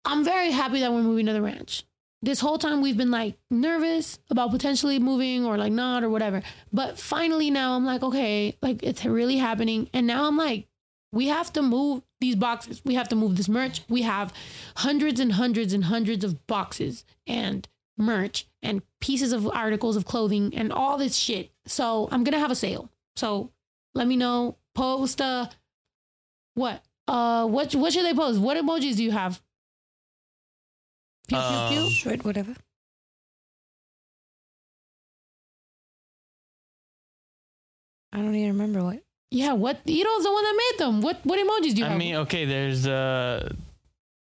I'm very happy that we're moving to the ranch. This whole time we've been like nervous about potentially moving or like not or whatever. But finally now I'm like, okay, like it's really happening. And now I'm like, we have to move these boxes. We have to move this merch. We have hundreds and hundreds and hundreds of boxes and merch and pieces of articles of clothing and all this shit. So I'm gonna have a sale. So let me know. Post uh what? Uh what what should they post? What emojis do you have? Pew, pew, pew. Um, Short, whatever. I don't even remember what. Yeah, what Ito's the one that made them. What what emojis do you I have? mean, okay, there's uh,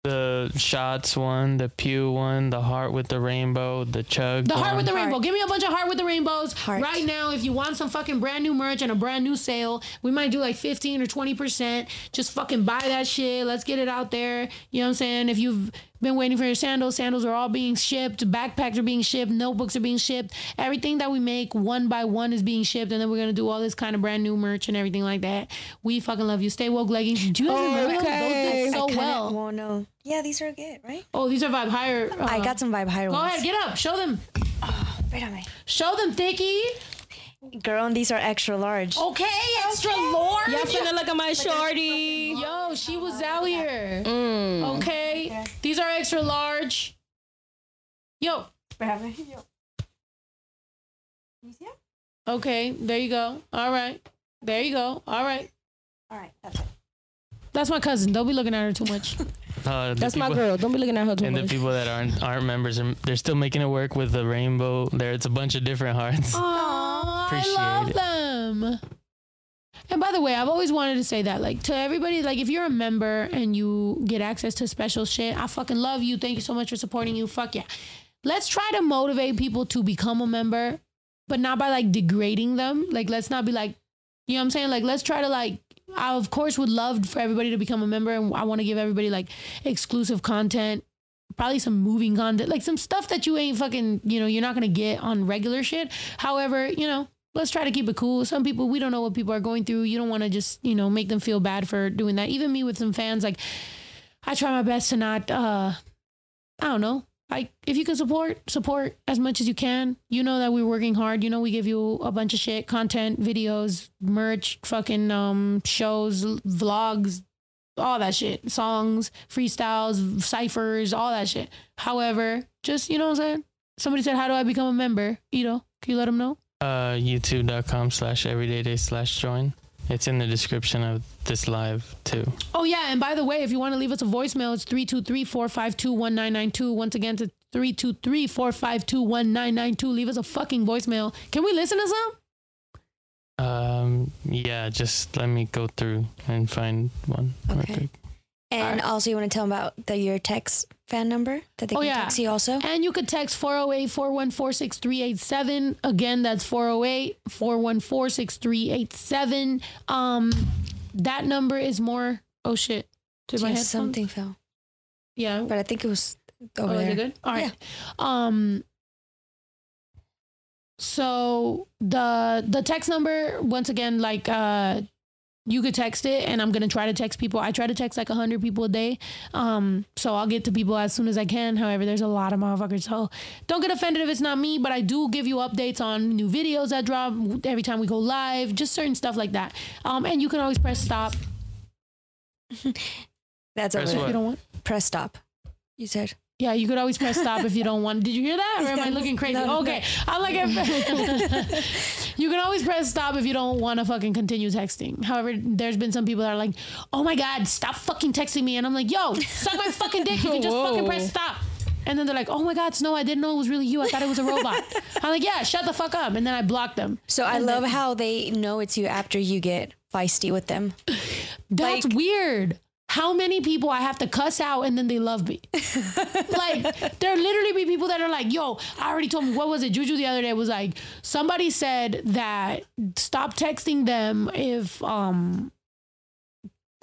the shots one, the pew one, the heart with the rainbow, the chug. The heart with the Heart. rainbow. Give me a bunch of heart with the rainbows Heart. right now. If you want some fucking brand new merch and a brand new sale, we might do like 15 or 20%. Just fucking buy that shit. Let's get it out there. You know what I'm saying? If you've been waiting for your sandals, sandals are all being shipped. Backpacks are being shipped. Notebooks are being shipped. Everything that we make one by one is being shipped. And then we're going to do all this kind of brand new merch and everything like that. We fucking love you. Stay woke leggings. Do you guys remember those? Those Okay. did so well. Well, no. Yeah, these are good, right? Oh, these are vibe higher. uh, I got some vibe higher Go ones. ahead, get up. Show them. Wait on me. Show them, Thicky. Girl, and these are extra large. Okay, extra large. Y'all finna look at my shorty. Yo, she was out here. Mm. Okay. These are extra large. Yo. Okay, there you go. All right. There you go. All right. All right, that's it. That's my cousin. Don't be looking at her too much. Uh, the That's my girl. Don't be looking at her too And the people that aren't aren't members, are, they're still making it work with the rainbow. There, it's a bunch of different hearts. Aww, I love it. them. And by the way, I've always wanted to say that, like, to everybody, like, if you're a member and you get access to special shit, I fucking love you. Thank you so much for supporting you. Fuck yeah. Let's try to motivate people to become a member, but not by like degrading them. Like, let's not be like, you know what I'm saying? Like, let's try to like. I of course would love for everybody to become a member, and I want to give everybody like exclusive content, probably some moving content, like some stuff that you ain't fucking, you know, you're not gonna get on regular shit. However, you know, let's try to keep it cool. Some people we don't know what people are going through. You don't want to just, you know, make them feel bad for doing that. Even me with some fans, like I try my best to not uh I don't know. Like if you can support, support as much as you can. You know that we're working hard. You know we give you a bunch of shit, content, videos, merch, fucking um shows, vlogs, all that shit, songs, freestyles, ciphers, all that shit. However, just you know what I'm saying. Somebody said, "How do I become a member?" You know, can you let them know? Uh, YouTube.com slash everydayday slash join. It's in the description of this live too. Oh yeah, and by the way, if you want to leave us a voicemail, it's 323-452-1992. Once again, it's 323-452-1992. Leave us a fucking voicemail. Can we listen to some? Um, yeah, just let me go through and find one Okay. quick. And also, you want to tell them about the your text fan number that they Oh, can yeah. text you also. And you could text 408-414-6387. Again, that's 408-414-6387. Um that number is more oh shit. Did my Yeah, headphones? something fell, Yeah. but I think it was Oh, over is there. it good? All right. Um. So the the text number once again, like uh, you could text it, and I'm gonna try to text people. I try to text like hundred people a day. Um, so I'll get to people as soon as I can. However, there's a lot of motherfuckers, so don't get offended if it's not me. But I do give you updates on new videos that drop every time we go live, just certain stuff like that. Um, and you can always press stop That's Press over. if you don't want. Press stop. You said. Yeah, you could always press stop if you don't want. Did you hear that? Or am I looking crazy? No, no, okay. I like it. you can always press stop if you don't want to fucking continue texting. However, there's been some people that are like, oh my God, stop fucking texting me. And I'm like, yo, suck my fucking dick. You can just fucking press stop. And then they're like, oh my God, Snow, I didn't know it was really you. I thought it was a robot. I'm like, yeah, shut the fuck up. And then I block them. So I love how they know it's you after you get feisty with them. That's Like- weird. How many people I have to cuss out and then they love me? like there literally be people that are like, "Yo, I already told me what was it?" Juju the other day was like, somebody said that stop texting them if um.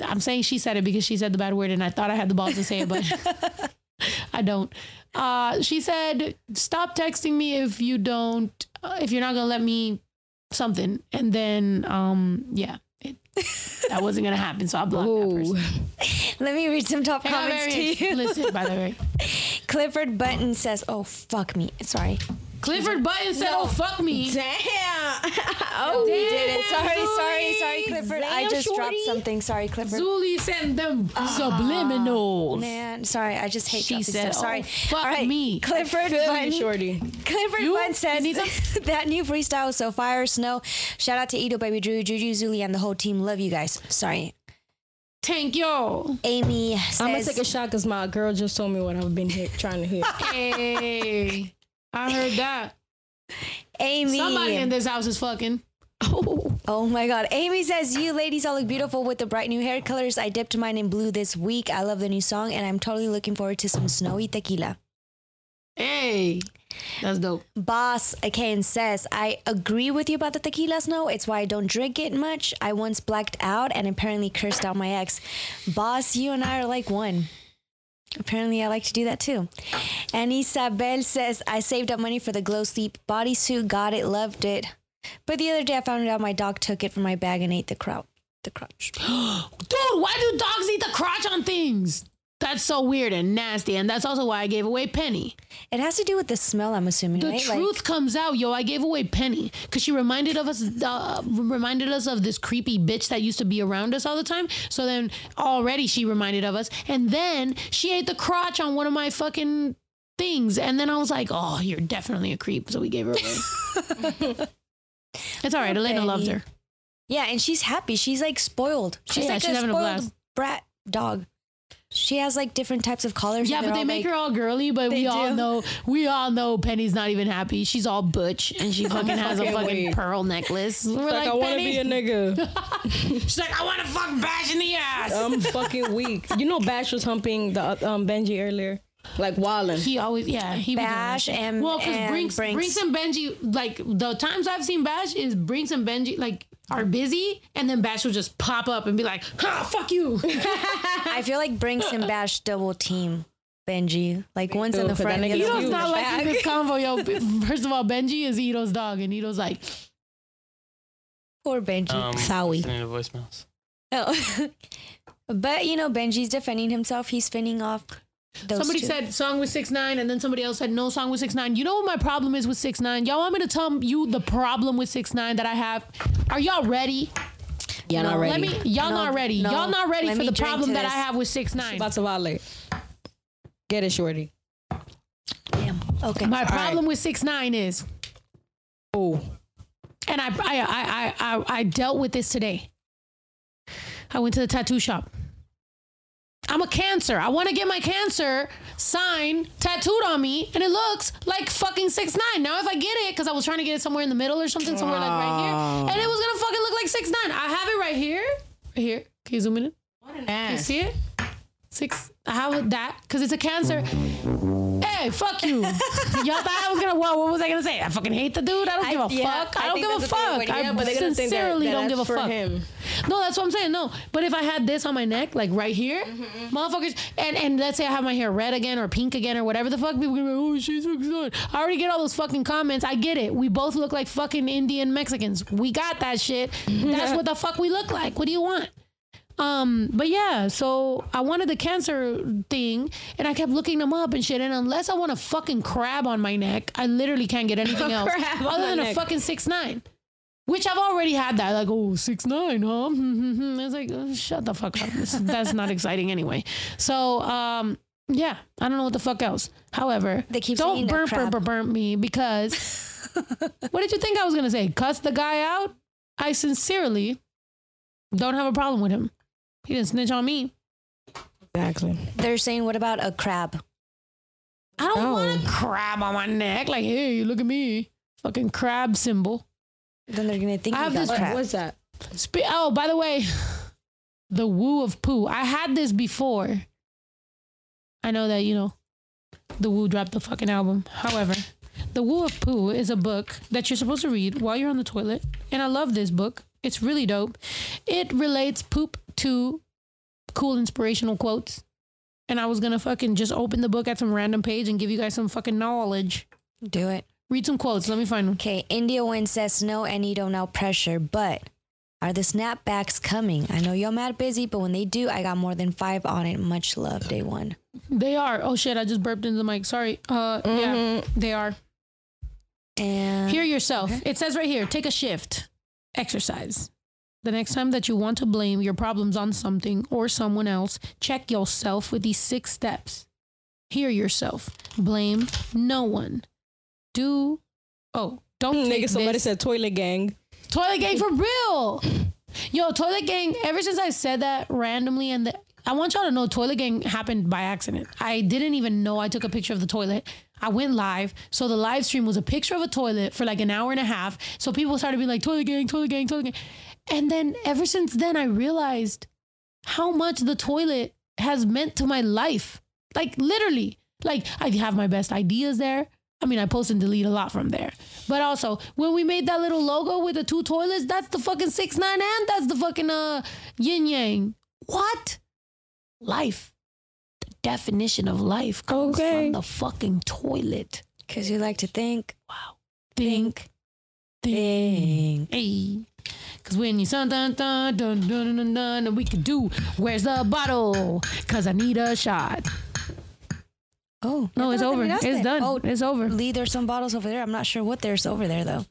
I'm saying she said it because she said the bad word and I thought I had the balls to say it, but I don't. Uh, she said, "Stop texting me if you don't, uh, if you're not gonna let me something." And then, um, yeah, that wasn't gonna happen, so I blocked that person. Let me read some top comments to you. Listen, by the way. Clifford Button says, "Oh fuck me." Sorry. Clifford Button said, "Oh fuck me." Damn. Oh, we damn, did it. Sorry, sorry, sorry, Clifford. I Damn, just dropped something. Sorry, Clifford. Zuli sent them uh-huh. subliminals. Man, sorry. I just hate She dropping said, stuff. Sorry. "Oh, fuck All right, me." Clifford Feel Button. shorty. Clifford You? Button says You that new freestyle was so fire. Snow. Shout out to Ito, Baby Drew, Juju, Zuli, and the whole team. Love you guys. Sorry. Thank you. Amy says, I'm gonna take a shot because my girl just told me what I've been hit, trying to hit. Hey, I heard that. Amy. Somebody in this house is fucking. Oh. oh my god. Amy says, You ladies all look beautiful with the bright new hair colors. I dipped mine in blue this week. I love the new song and I'm totally looking forward to some snowy tequila. Hey, that's dope. Boss again says, I agree with you about the tequila snow. It's why I don't drink it much. I once blacked out and apparently cursed out my ex. Boss, you and I are like one. Apparently, I like to do that too. And Isabel says, I saved up money for the glow sleep bodysuit. Got it, loved it. But the other day, I found out my dog took it from my bag and ate the crowd. The crotch. Dude, why do dogs eat the crotch on things? That's so weird and nasty. And that's also why I gave away Penny. It has to do with the smell, I'm assuming, The right? truth comes out, yo. I gave away Penny because she reminded of us, uh, reminded us of this creepy bitch that used to be around us all the time. So then already she reminded of us, and then she ate the crotch on one of my fucking things. And then I was like, oh, you're definitely a creep. So we gave her away. it's all right. Elena loves her. Yeah, and she's happy. She's like spoiled. She's Yeah, like she's a having a spoiled blast. brat dog. She has like different types of collars. Yeah, but they're they all, make like- her all girly, but we They all know we all know Penny's not even happy. She's all butch and she fucking has a fucking fucking weak. pearl necklace. We're Like, like, I want to be a nigga. She's like, I want to fuck bash in the ass. I'm fucking weak. You know, Bash was humping the uh, um Benji earlier, like Wallin. He always, yeah, he would Bash shit. and- well, because and Brinks, Brinks. Brinks and Benji, like the times I've seen Bash is Brinks and Benji like are busy, and then Bash will just pop up and be like, "Ha, fuck you." I feel like Brinks and Bash double team Benji. Like one's in the the 'cause front, that the nigga's other Ito's one's not the liking this convo, yo. First of all, Benji is Ito's dog, and Ito's like, Poor Benji. Um, Sowie. listening to voicemails. Oh. but you know, Benji's defending himself. He's finning off. Those somebody two. said song with six nine, and then somebody else said no song with six nine. You know what my problem is with six nine? Y'all want me to tell you the problem with six nine that I have? Are y'all ready? Yeah, not ready. Let me. Y'all No, not ready. no. Y'all not ready Let for the problem that I have with six nine. about to violate. Get it, shorty. Damn. Okay. My right. problem with six nine is, Oh, and I I, I I I I dealt with this today. I went to the tattoo shop. I'm a cancer. I want to get my cancer sign tattooed on me, and it looks like fucking six nine. Now, if I get it, because I was trying to get it somewhere in the middle or something, somewhere like right here, oh. and it was gonna fucking look like six nine. I have it right here, right here. Can you zoom in? what an ass. You see it? Six. I have that because it's a cancer. Hey, fuck you. Y'all thought I was gonna. What, what was I gonna say? I fucking hate the dude. I don't I- give a yeah, fuck. I, I don't give a that's what they were fuck. I Yeah, but they're gonna that, sincerely that don't give a fuck. him. No, that's what I'm saying. No, but if I had this on my neck, like right here, Mm-hmm, motherfuckers, and and let's say I have my hair red again or pink again or whatever the fuck, people gonna be like, oh, she's fucking good. I already get all those fucking comments. I get it. We both look like fucking Indian Mexicans. We got that shit. That's what the fuck we look like. What do you want? Um, but yeah, so I wanted the cancer thing and I kept looking them up and shit. And unless I want a fucking crab on my neck, I literally can't get anything else other than a fucking six nine. Which I've already had that, like, oh, six nine, huh? I was like, oh, shut the fuck up. This- That's not exciting anyway. So, um, yeah, I don't know what the fuck else. However, They keep don't burn, burn, burn, burn me because what did you think I was gonna say? Cuss the guy out? I sincerely don't have a problem with him. He didn't snitch on me. Exactly. They're saying, what about a crab? I don't No. want a oh. crab on my neck. Like, hey, look at me, fucking crab symbol. Then they're gonna think I have this- crab. what's that? Spe- oh, by the way, the woo of poo. I had this before. I know that you know, the woo dropped the fucking album. However, the woo of poo is a book that you're supposed to read while you're on the toilet, and I love this book. It's really dope. It relates poop to cool inspirational quotes. And I was gonna fucking just open the book at some random page and give you guys some fucking knowledge. Do it. Read some quotes. Let me find them. Okay, India Wind says no and you don't know pressure, but are the snapbacks coming? I know y'all mad busy, but when they do, I got more than five on it. Much love, day one. They are. Oh shit! I just burped into the mic. Sorry. Uh, yeah, they are. And Hear yourself. It says right here take a shift, exercise. The next time that you want to blame your problems on something or someone else, check yourself with these six steps. Hear yourself. Blame no one. Do, oh, don't Nigga, somebody this. said toilet gang. Toilet gang for real. Yo, Toilet Gang, ever since I said that randomly, and the, I want y'all to know Toilet Gang happened by accident. I didn't even know I took a picture of the toilet. I went live. So the live stream was a picture of a toilet for like an hour and a half. So people started being like, Toilet Gang, Toilet Gang, Toilet Gang. And then ever since then, I realized how much the toilet has meant to my life. Like literally, like I have my best ideas there. I mean, I post and delete a lot from there. But also, when we made that little logo with the two toilets, that's the fucking six nine and that's the fucking uh yin yang. What? Life. The definition of life comes Okay. from the fucking toilet. because you like to think, Wow. Think. Think. Hey. Cause when you dun dun dun dun dun dun dun, and we could do. Where's the bottle? Cause I need a shot. oh No, it's over. terminaste. It's done. Oh, It's over. Oh, Lee, there's some bottles over there. I'm not sure what there's over there though.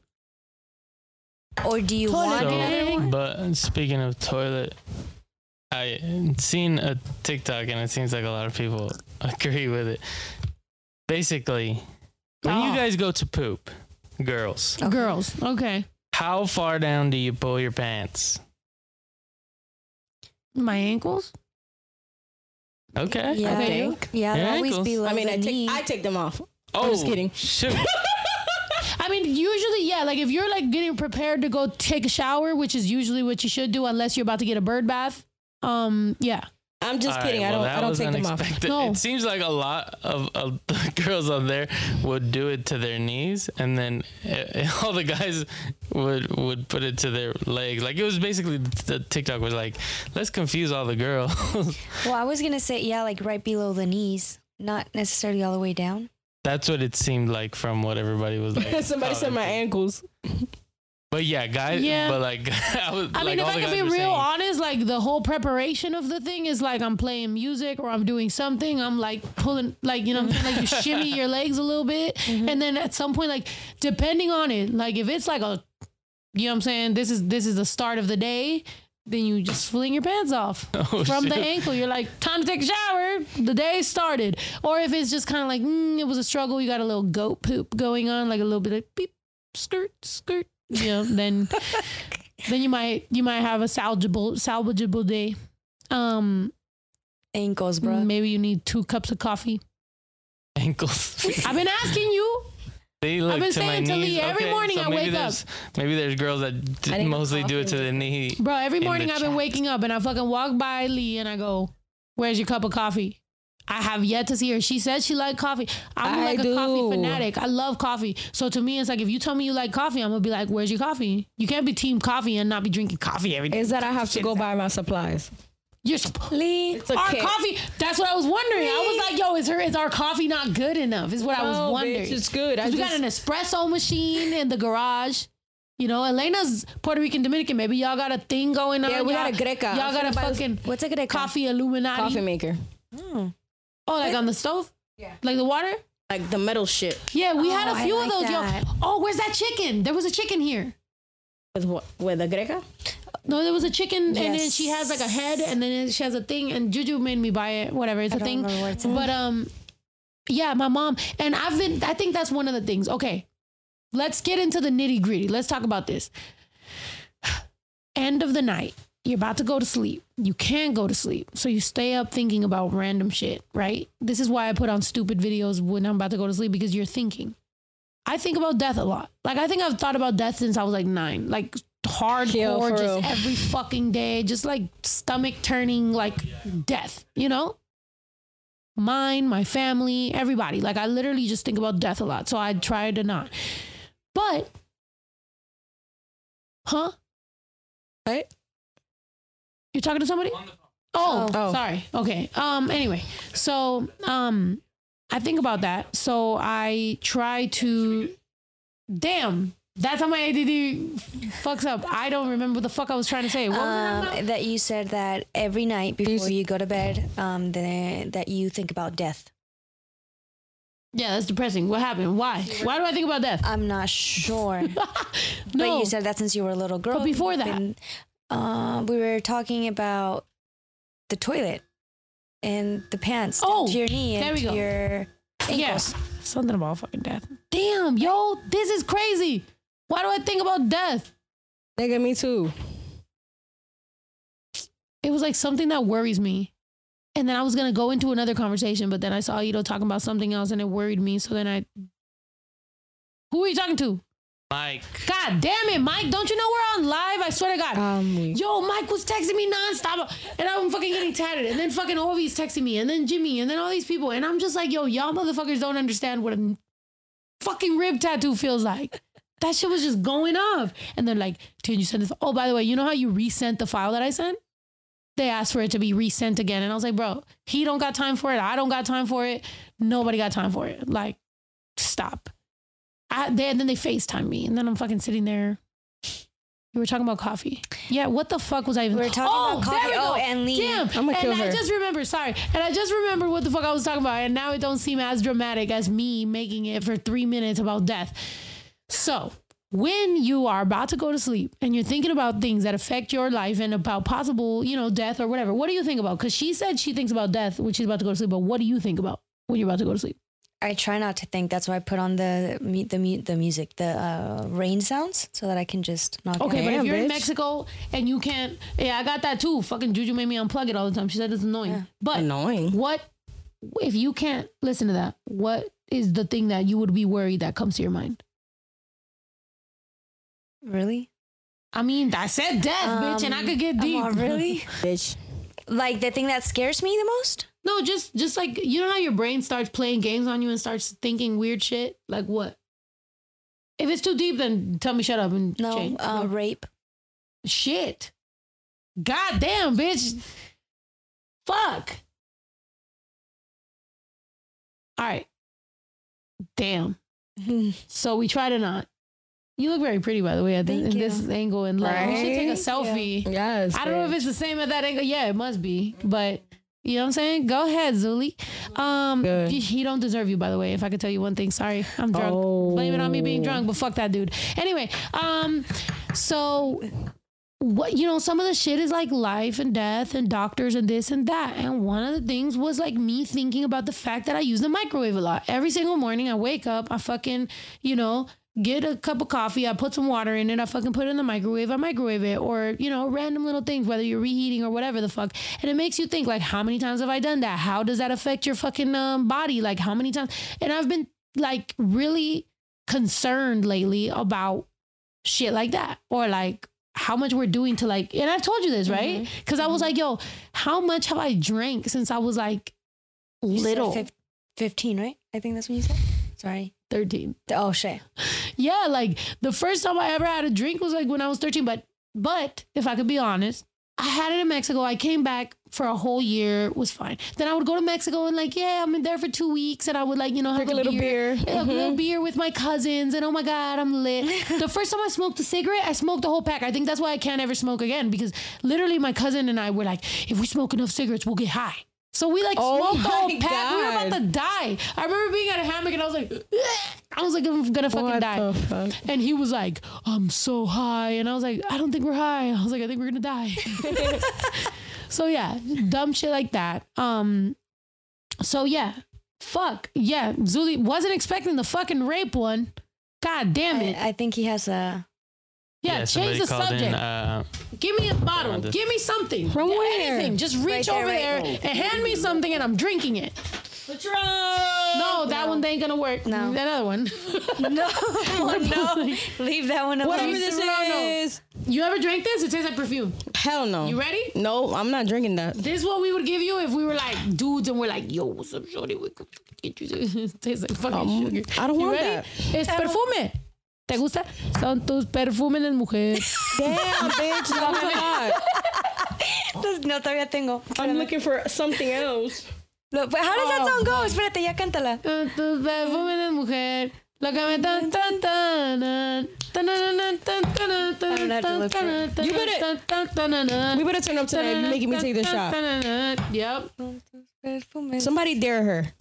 Or do you Toilet want gang. another one? But speaking of toilet, I seen a TikTok and it seems like a lot of people agree with it. Basically, when you Oh. guys go to poop, girls, Girls. Okay. How far down do you pull your pants? My ankles. Okay. Yeah, I think. yeah, Your they're always ankles. below I mean, the I knee. take I take them off. Oh, just kidding. Shoot. I mean, usually, yeah. Like if you're like getting prepared to go take a shower, which is usually what you should do, unless you're about to get a bird bath. Um. Yeah. I'm just All kidding. right, I don't that I don't was take them off. No. It seems like a lot of, of the girls on there would do it to their knees, and then uh, all the guys would would put it to their legs. Like it was basically the TikTok was like, let's confuse all the girls. well, I was gonna say yeah, like right below the knees, not necessarily all the way down. That's what it seemed like from what everybody was like. Somebody said my ankles. But yeah, guys. Yeah. But like, I was. I like, mean, if I the can be real saying, honest, like the whole preparation of the thing is like I'm playing music or I'm doing something. I'm like pulling, like you know, what I'm saying? like you shimmy your legs a little bit, and then at some point, like depending on it, like if it's like a, you know, what I'm saying this is this is the start of the day. Then you just fling your pants off Oh, from the ankle. You're like, time to take a shower. The day started. Or if it's just kind of like, mm, it was a struggle. You got a little goat poop going on, like a little bit of beep, skirt, skirt. You know, then then you might you might have a salvageable salvageable day. Um, Ankles, bro. maybe you need two cups of coffee. ankles. I've been asking you. They look been to saying to. Lee, every Okay, morning so I wake up. Maybe there's girls that d- I need mostly do it to the knee. Bro, every morning I've been waking up and I fucking walk by Lee and I go, Where's your cup of coffee? I have yet to see her. She said she liked coffee. I'm I like a coffee fanatic. I love coffee. So to me, it's like if you tell me you like coffee, I'm gonna be like, "Where's your coffee?" You can't be team coffee and not be drinking coffee every day. Is that I have to go buy my supplies. You're supp- Lee, It's our okay. coffee. That's what I was wondering. I was like, "Yo, is her is our coffee not good enough?" Is what I was No, wondering. bitch, it's good. I we just, got an espresso machine in the garage. You know, Elena's Puerto Rican Dominican. Maybe y'all got a thing going on. Yeah, we got Y'all- a greca. Y'all got a I'm finna buy this- fucking what's a good coffee Illuminati. coffee maker, hmm. Oh, like on the stove? Yeah. Like the water? like the metal shit. Yeah, we had a few like of those. that. Yo, oh, where's that chicken? There was a chicken here. With what? With the greca? No, there was a chicken, and then she has like a head, and then she has a thing. And Juju made me buy it. Whatever, it's I a thing. remember what it's in. But um, yeah, my mom and I've been. I think that's one of the things. Okay, let's get into the nitty gritty. Let's talk about this. End of the night. You're about to go to sleep. You can't go to sleep. So you stay up thinking about random shit, right? This is why I put on stupid videos when I'm about to go to sleep because you're thinking. I think about death a lot. Like I think I've thought about death since I was like nine. Like hardcore, Yo, just real. every fucking day, just like stomach turning, like death, you know? Mine, my family, everybody. Like I literally just think about death a lot. So I try to not. But, huh? Right? You're talking to somebody? Oh, Oh. sorry. Okay. Um. Anyway, so um, I think about that. So I try to. Damn, that's how my ADD fucks up. I don't remember what the fuck I was trying to say. What was I talking about? um, that you said that every night before you go to bed, um, the, that you think about death. Yeah, that's depressing. What happened? Why? Why do I think about death? I'm not sure, but no. you said that since you were a little girl. But before you've that- been- uh, we were talking about the toilet and the pants Oh, to your knee and there we to go. your ankles. Yes. Something about fucking death. Damn, yo, this is crazy. Why do I think about death? Nigga, me too. It was like something that worries me. And then I was gonna go into another conversation, but then I saw Ito talking about something else and it worried me. So then I Who are you talking to? Mike. God damn it, Mike. Don't you know we're on live? I swear to God. Um, Yo, Mike was texting me nonstop, and I'm fucking getting tatted. And then fucking Ovi's texting me, and then Jimmy, and then all these people. And I'm just like, yo, y'all motherfuckers don't understand what a fucking rib tattoo feels like. That shit was just going off. And they're like, can you send this? Oh, by the way, you know how you resent the file that I sent? They asked for it to be resent again. And I was like, bro, he don't got time for it. I don't got time for it. Nobody got time for it. Like, stop. I, they, and then they FaceTime me. And then I'm fucking sitting there. We were talking about coffee. Yeah, what the fuck was I even? We were talking about oh, coffee. there we Oh, go. and Lee. Damn. I'ma kill and I her. just remember, sorry. And I just remember what the fuck I was talking about. And now it don't seem as dramatic as me making it for three minutes about death. So when you are about to go to sleep and you're thinking about things that affect your life and about possible, you know, death or whatever, what do you think about? Because she said she thinks about death when she's about to go to sleep. But what do you think about when you're about to go to sleep? I try not to think. That's why I put on the mu- the the music, the uh, rain sounds, so that I can just knock Okay, it but if you're in. Mexico and you can't, yeah, I got that too. Fucking Juju made me unplug it all the time. She said it's annoying. Yeah. But Annoying. what if you can't listen to that? What is the thing that you would be worried that comes to your mind? Really? I mean, I said death, bitch, and I could get deep. Oh, really? Bitch. like the thing that scares me the most? No, just just like you know how your brain starts playing games on you and starts thinking weird shit. Like what? If it's too deep, then tell me shut up and No, change. uh, rape. shit. God damn, bitch. Fuck. All right. Damn. So we try to not. You look very pretty, by the way, at the, Thank in you. this angle. And like, we should take a Right? selfie. Yes. I don't know if it's the same at that angle. Yeah, it must be. But you know what I'm saying? Go ahead, Zuli. Um, Good. he he don't deserve you, by the way. If I could tell you one thing, sorry, I'm drunk. Oh. Blame it on me being drunk, but fuck that dude. Anyway, um, so what you know, some of the shit is like life and death and doctors and this and that. And one of the things was like me thinking about the fact that I use the microwave a lot. Every single morning I wake up, I fucking, you know, get a cup of coffee, I put some water in it, I fucking put it in the microwave, I microwave it, or, you know, random little things, whether you're reheating or whatever the fuck. And it makes you think, like, how many times have I done that? How does that affect your fucking um, body? Like, how many times? And I've been like really concerned lately about shit like that or like how much we're doing to like and I've told you this, right? Cuz I was like, yo, how much have I drank since I was like You little? fif- 15, right? I think that's what you said. Sorry. 13. Oh, shit. Yeah, like the first time I ever had a drink was like when I was 13, but but if I could be honest, I had it in Mexico. I came back for a whole year, it was fine. Then I would go to Mexico and like, yeah, I'm in there for 2 weeks and I would like, you know, have Drink a little beer. Yeah, a little mm-hmm. beer with my cousins and oh my god, I'm lit. the first time I smoked a cigarette, I smoked the whole pack. I think that's why I can't ever smoke again because literally my cousin and I were like, if we smoke enough cigarettes, we'll get high. So we like Oh smoked the whole my pack. We were about to die. I remember being at a hammock and I was like, I was like, I'm gonna fucking What die. the fuck? And he was like, I'm so high. And I was like, I don't think we're high. I was like, I think we're gonna die. so yeah, dumb shit like that. Um, so yeah, fuck. Yeah, Zuli wasn't expecting the fucking rape one. God damn it. I, I think he has a. yeah, somebody change the subject. in. Uh, Give me a bottle. Around Give me something. From Yeah, where? Anything. Just reach Right there, over right there and hand me something and I'm drinking it. No, that one ain't gonna work. No. Another one. No, no. Leave that one alone. Whatever this Serrano. is. You ever drink this? It tastes like perfume. Hell no. You ready? No, I'm not drinking that. This is what we would give you if we were like dudes and we're like, yo, what's up, shorty? We could get you this. It tastes like fucking Um, sugar. I don't You want ready? that. It's perfume. ¿Te gusta? Son tus perfúmenes, mujer. Damn, bitch, no Entonces, no, todavía tengo. I'm looking for something else. How does that song go? Espérate, ya cántala. Tus perfúmenes, mujer. Lo que me tan tan tan You better, we better turn up tonight, making me take the shot. Yep. Somebody dare her.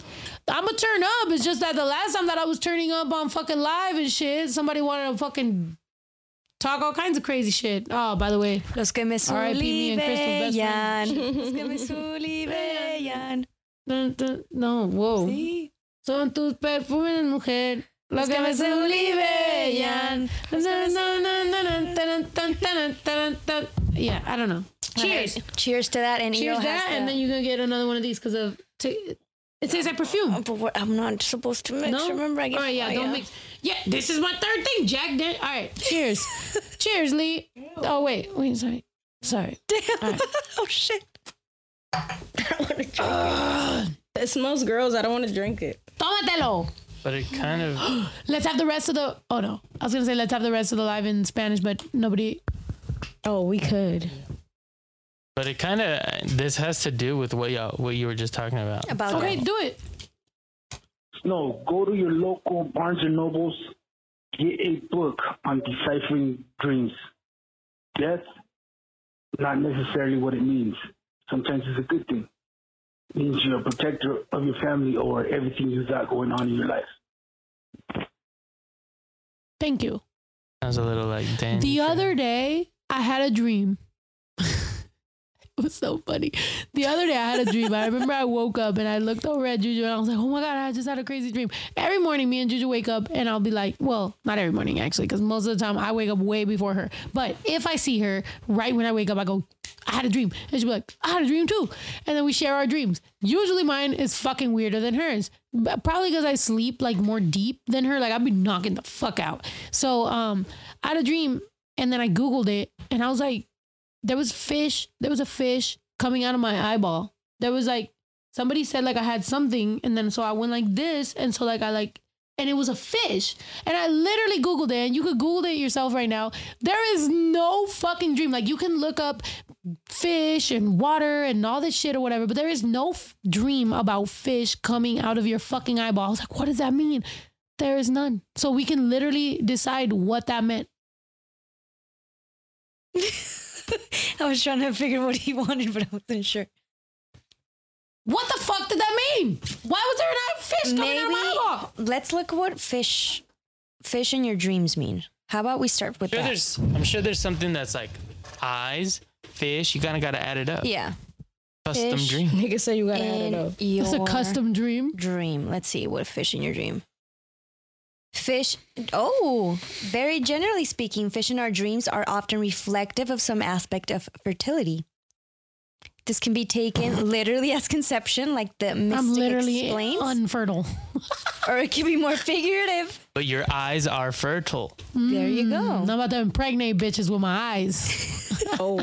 I'm gonna turn up. It's just that the last time that I was turning up on fucking live and shit, somebody wanted to fucking talk all kinds of crazy shit. Oh, by the way, Los que me R.I.P. me and Crystal's best sulibellan. Los que me dun, no, whoa. Sí. Son tus perfumes, mujer. Los que me me sulibellan. sulibellan. Yeah, I don't know. Cheers. Cheers to that. And Cheers Eo that, has and the- then you're gonna get another one of these because of. T- it tastes like perfume. Oh, but what, I'm not supposed to mix. No? Remember, I get All right, yeah, don't mix. Yeah, this is my third thing, Jack. Dan- All right, cheers. cheers, Lee. Oh, wait, wait, sorry. Sorry. Damn. oh shit. It smells gross. I don't want to drink it. Tómatelo. but it kind of. Let's have the rest of the. Oh, no. I was going to say let's have the rest of the live in Spanish, but nobody. Oh, we could. But it kind of. This has to do with what y'all, what you were just talking about. About Okay, do it. No, go to your local Barnes and Nobles, get a book on deciphering dreams. Death, not necessarily what it means. Sometimes it's a good thing. It means you're a protector of your family or everything you got going on in your life. Thank you. Sounds a little like damn. The other day, I had a dream. It was so funny. The other day I had a dream. I remember I woke up and I looked over at Juju and I was like, oh my God, I just had a crazy dream. Every morning, me and Juju wake up and I'll be like, well, not every morning actually, because most of the time I wake up way before her. But if I see her right when I wake up, I go, I had a dream. And she'll be like, I had a dream too. And then we share our dreams. Usually mine is fucking weirder than hers. Probably because I sleep like more deep than her. Like I'd be knocking the fuck out. So um I had a dream and then I Googled it and I was like, there was fish, there was a fish coming out of my eyeball. There was like somebody said like I had something and then so I went like this and so like I like and it was a fish. And I literally Googled it, and you could Google it yourself right now. There is no fucking dream. Like, you can look up fish and water and all this shit or whatever, but there is no f- dream about fish coming out of your fucking eyeball. I was like, what does that mean? There is none. So we can literally decide what that meant. I was trying to figure what he wanted, but I wasn't sure. What the fuck did that mean? Why was there a fish coming out of my eyeball? Let's look what fish, fish in your dreams mean. How about we start with Sure that? there's, I'm sure there's something that's like eyes, fish. You kind of got to add it up. Yeah, Custom fish. dream. Nigga said you gotta add it in up. your It's a custom dream. dream. Let's see what fish in your dream. Fish. Oh, very generally speaking, fish in our dreams are often reflective of some aspect of fertility. This can be taken literally as conception, like the mystic I'm literally explains, unfertile. or it can be more figurative. But your eyes are fertile. There you go. Mm, I'm about to impregnate bitches with my eyes. Oh,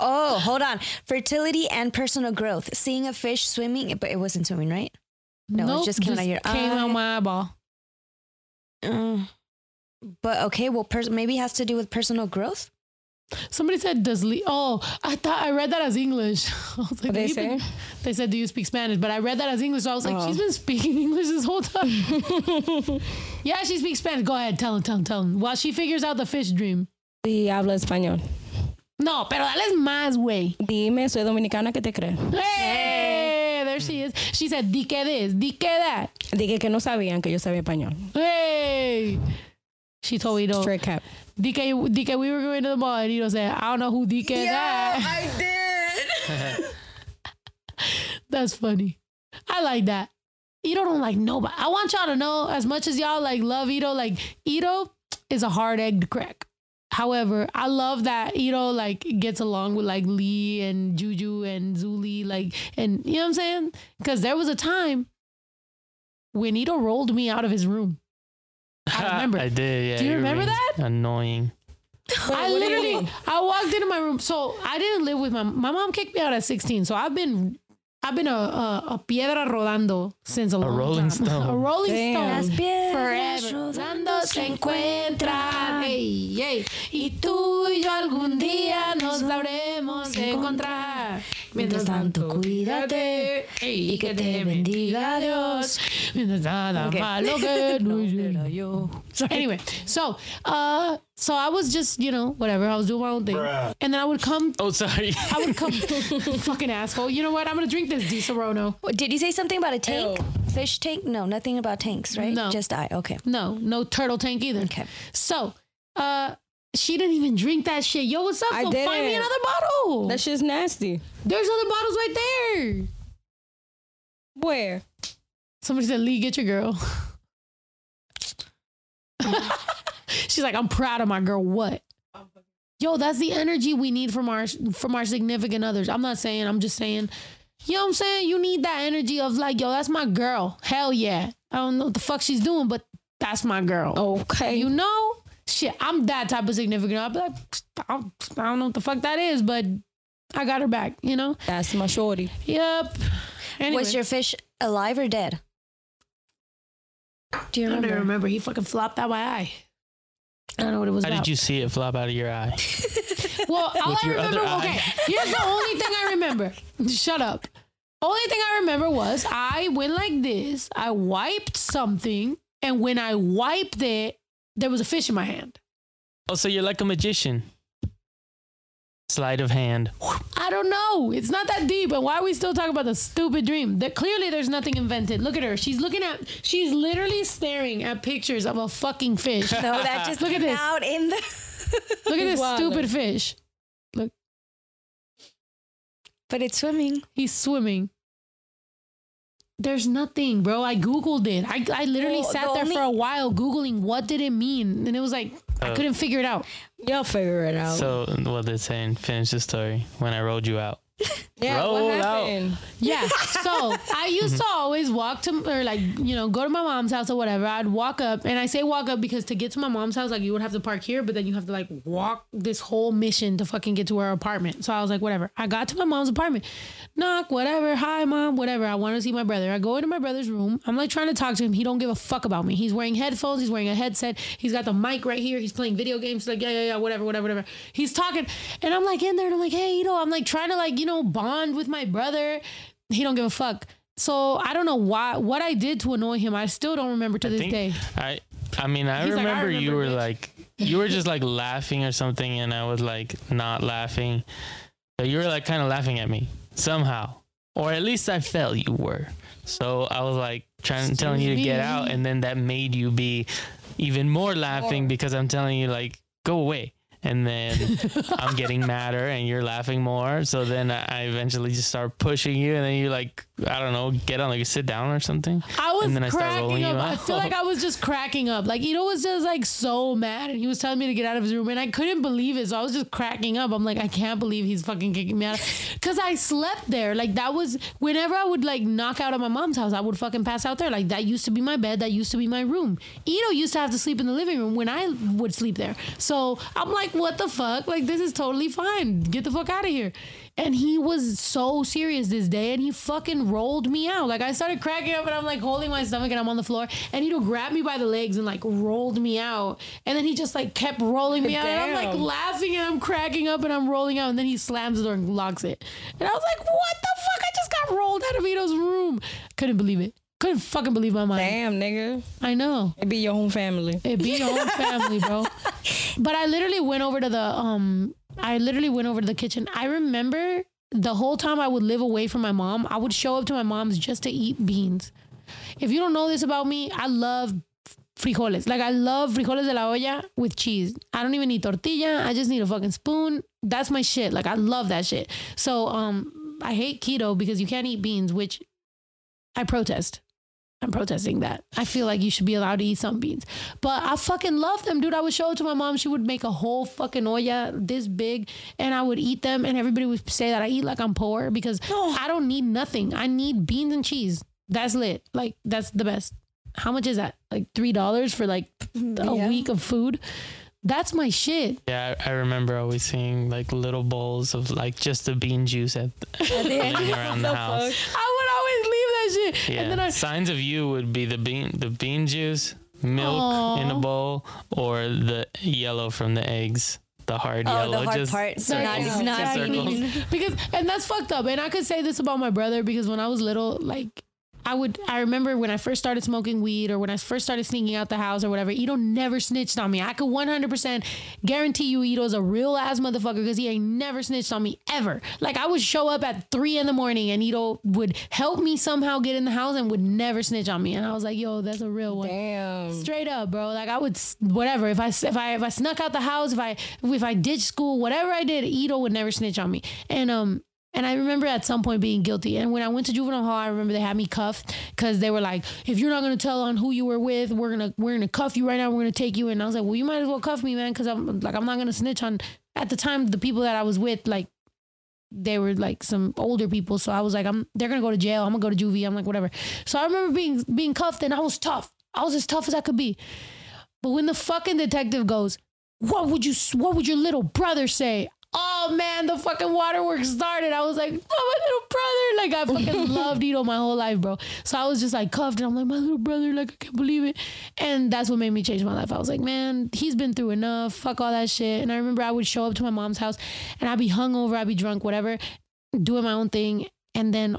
Oh, hold on. Fertility and personal growth. Seeing a fish swimming, but it wasn't swimming, right? No, it just came out of your came out my eyeball. Uh, but okay, well, pers- maybe it has to do with personal growth. Somebody said, "Does Lee?" Oh, I thought I read that as English. I was like, they say? think-" They said, "Do you speak Spanish?" But I read that as English. So I was like, Oh. "She's been speaking English this whole time." yeah, she speaks Spanish. Go ahead, tell him, tell him, tell him. While she figures out the fish dream. y habla español. No, pero dale más, güey. Dime, soy dominicana, ¿qué te crees? Hey, there she is. She said, "Di que this, di que that." Dije que no sabían que yo sabía español. Hey. She told me, "No." Straight cap. DK, DK, we were going to the mall, and Ito said, "I don't know who DK is that." I did. That's funny. I like that. Ito don't like nobody. I want y'all to know as much as y'all like love Ito, like Ito is a hard egg to crack. However, I love that Ito like gets along with like Lee and Juju and Zuli, like, and you know what I'm saying? Because there was a time when Ito rolled me out of his room. I remember. I did. Yeah. Do you remember that? Annoying. I literally, I walked into my room. So I didn't live with my my mom kicked me out at 16. So I've been, I've been a a, a piedra rodando since a, long rolling time. stone. a rolling Damn. stone. piedras Forever. Rodando se encuentran. Ey, ey. Y tú y yo algún día nos sabremos encontrar. Mientras tanto, cuídate Ey, y que te bendiga Dios. Mientras nada Okay. malo que no yo. Anyway, so uh, so I was just you know whatever I was doing my own thing, and then I would come. Oh, sorry. I would come, fucking asshole. You know what? I'm gonna drink this Disaronno. Did you say something about a tank? Fish tank? No, nothing about tanks, right? No. Just I. Okay. No, no turtle tank either. Okay. So, uh, she didn't even drink that shit. Yo, what's up? I Go find me another bottle. That shit's nasty. There's other bottles right there. Where? Somebody said, Lee, get your girl. She's like, I'm proud of my girl. What? Yo, that's the energy we need from our from our significant others. I'm not saying, I'm just saying, you know what I'm saying? You need that energy of like, yo, that's my girl. Hell yeah. I don't know what the fuck she's doing, but that's my girl. Okay. You know? Shit, I'm that type of significant. I'll be like, I don't, I don't know what the fuck that is, but I got her back, you know? That's my shorty. Yep. Anyway. Was your fish alive or dead? Do you remember? I don't remember? He fucking flopped out my eye. I don't know what it was How about. did you see it flop out of your eye? well, all With I your remember, other okay, eye? here's the only thing I remember. Shut up. Only thing I remember was I went like this. I wiped something, and when I wiped it, there was a fish in my hand. Oh, so you're like a magician. Sleight of hand. I don't know. It's not that deep. And why are we still talking about the stupid dream? That clearly there's nothing invented. Look at her. She's looking at. She's literally staring at pictures of a fucking fish. No, that just Look at this. out in the. Look at this Wow. stupid fish. Look. But it's swimming. He's swimming. There's nothing, bro. I googled it. I, I literally Well, sat the there only- for a while googling what did it mean, and it was like I Oh. couldn't figure it out. Y'all figure it out. So what they're saying, finish the story. When I rolled you out. Yeah, roll what out. happened? Yeah. So I used to always walk to or like you know go to my mom's house or whatever. I'd walk up, and I say walk up because to get to my mom's house, like you would have to park here, but then you have to like walk this whole mission to fucking get to her apartment. So I was like, whatever. I got to my mom's apartment, knock, whatever. Hi, mom, whatever. I want to see my brother. I go into my brother's room. I'm like trying to talk to him. He don't give a fuck about me. He's wearing headphones. He's wearing a headset. He's got the mic right here. He's playing video games. Like yeah, yeah, yeah, whatever, whatever, whatever. He's talking, and I'm like in there, and I'm like, hey, you know, I'm like trying to like you know bond with my brother. He don't give a fuck. So I don't know why what I did to annoy him. I still don't remember to I this think day. I I mean I He's like, I remember, you remember, were bitch. like you were just like laughing or something and I was like not laughing. But you were like kind of laughing at me somehow. Or at least I felt you were. So I was like trying telling you to get out and then that made you be even more laughing because I'm telling you like go away. And then I'm getting madder and you're laughing more. So then I eventually just start pushing you and then you like I don't know, get on like sit down or something. I was and then I start cracking rolling up. you I feel like I was just cracking up. Like Ito was just like so mad, and he was telling me to get out of his room, and I couldn't believe it. So I was just cracking up. I'm like, I can't believe he's fucking kicking me out because I slept there. Like that was whenever I would like knock out at my mom's house, I would fucking pass out there. Like that used to be my bed. That used to be my room. Ito used to have to sleep in the living room when I would sleep there. So I'm like, what the fuck? Like this is totally fine. Get the fuck out of here. And he was so serious this day, and he fucking rolled me out. Like I started cracking up, and I'm like holding my stomach, and I'm on the floor, and Ito grabbed me by the legs and like rolled me out, and then he just like kept rolling me out, and I'm like laughing, and I'm cracking up, and I'm rolling out, and then he slams the door and locks it, and I was like, what the fuck? I just got rolled out of Ito's room. Couldn't believe it. Couldn't fucking believe my mind. Damn, nigga. I know. It be your whole family. It be your own family, bro. But I literally went over to the um I literally went over to the kitchen. I remember the whole time I would live away from my mom, I would show up to my mom's just to eat beans. If you don't know this about me, I love frijoles. Like I love frijoles de la olla with cheese. I don't even need tortilla. I just need a fucking spoon. That's my shit. Like I love that shit. So um I hate keto because you can't eat beans, which I protest. I'm protesting that. I feel like you should be allowed to eat some beans. But I fucking love them, dude. I would show it to my mom. She would make a whole fucking olla this big and I would eat them and everybody would say that I eat like I'm poor because I don't need nothing. I need beans and cheese. That's lit. Like that's the best. How much is that? Like three dollars for like a Yeah. week of food? That's my shit. Yeah, I I remember always seeing like little bowls of like just the bean juice at laying around the house. I would always leave that shit. Yeah, And then I signs of you would be the bean, the bean juice, milk in a bowl, or the yellow from the eggs, the hard Oh, yellow. the hard just part. So not, Circles. not Just circles. because and that's fucked up. And I could say this about my brother because when I was little, like I would I remember when I first started smoking weed or when I first started sneaking out the house or whatever, Ito never snitched on me. I could 100% guarantee you Ito's a real ass motherfucker because he ain't never snitched on me ever. Like I would show up at three in the morning and Ito would help me somehow get in the house and would never snitch on me. And I was like, yo, that's a real one. Damn. Straight up, bro. Like I would, whatever. If I if I if I snuck out the house, if I if I ditched school, whatever I did, Ito would never snitch on me. And um. And I remember at some point being guilty. And when I went to juvenile hall, I remember they had me cuffed because they were like, "If you're not gonna tell on who you were with, we're gonna we're gonna cuff you right now. We're gonna take you." in." And I was like, "Well, you might as well cuff me, man, because I'm like I'm not gonna snitch on." At the time, the people that I was with, like they were like some older people. So I was like, I'm they're gonna go to jail. I'm gonna go to juvie. I'm like, whatever. So I remember being being cuffed and I was tough. I was as tough as I could be. But when the fucking detective goes, what would you what would your little brother say? Oh man, the fucking waterworks started. I was like, oh my little brother. Like I fucking loved Ito my whole life, bro. So I was just like cuffed and I'm like, my little brother, like I can't believe it. And that's what made me change my life. I was like, man, he's been through enough. Fuck all that shit. And I remember I would show up to my mom's house and I'd be hungover, I'd be drunk, whatever, doing my own thing. And then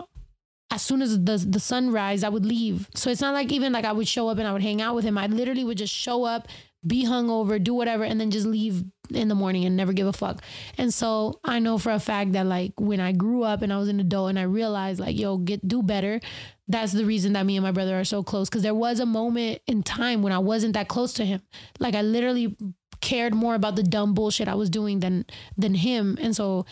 as soon as the the sun rise, I would leave. So it's not like even like I would show up and I would hang out with him. I literally would just show up, be hungover, do whatever, and then just leave in the morning and never give a fuck. And so I know for a fact that like when I grew up and I was an adult and I realized like yo get do better. That's the reason that me and my brother are so close because there was a moment in time when I wasn't that close to him. Like I literally cared more about the dumb bullshit I was doing than than him. And so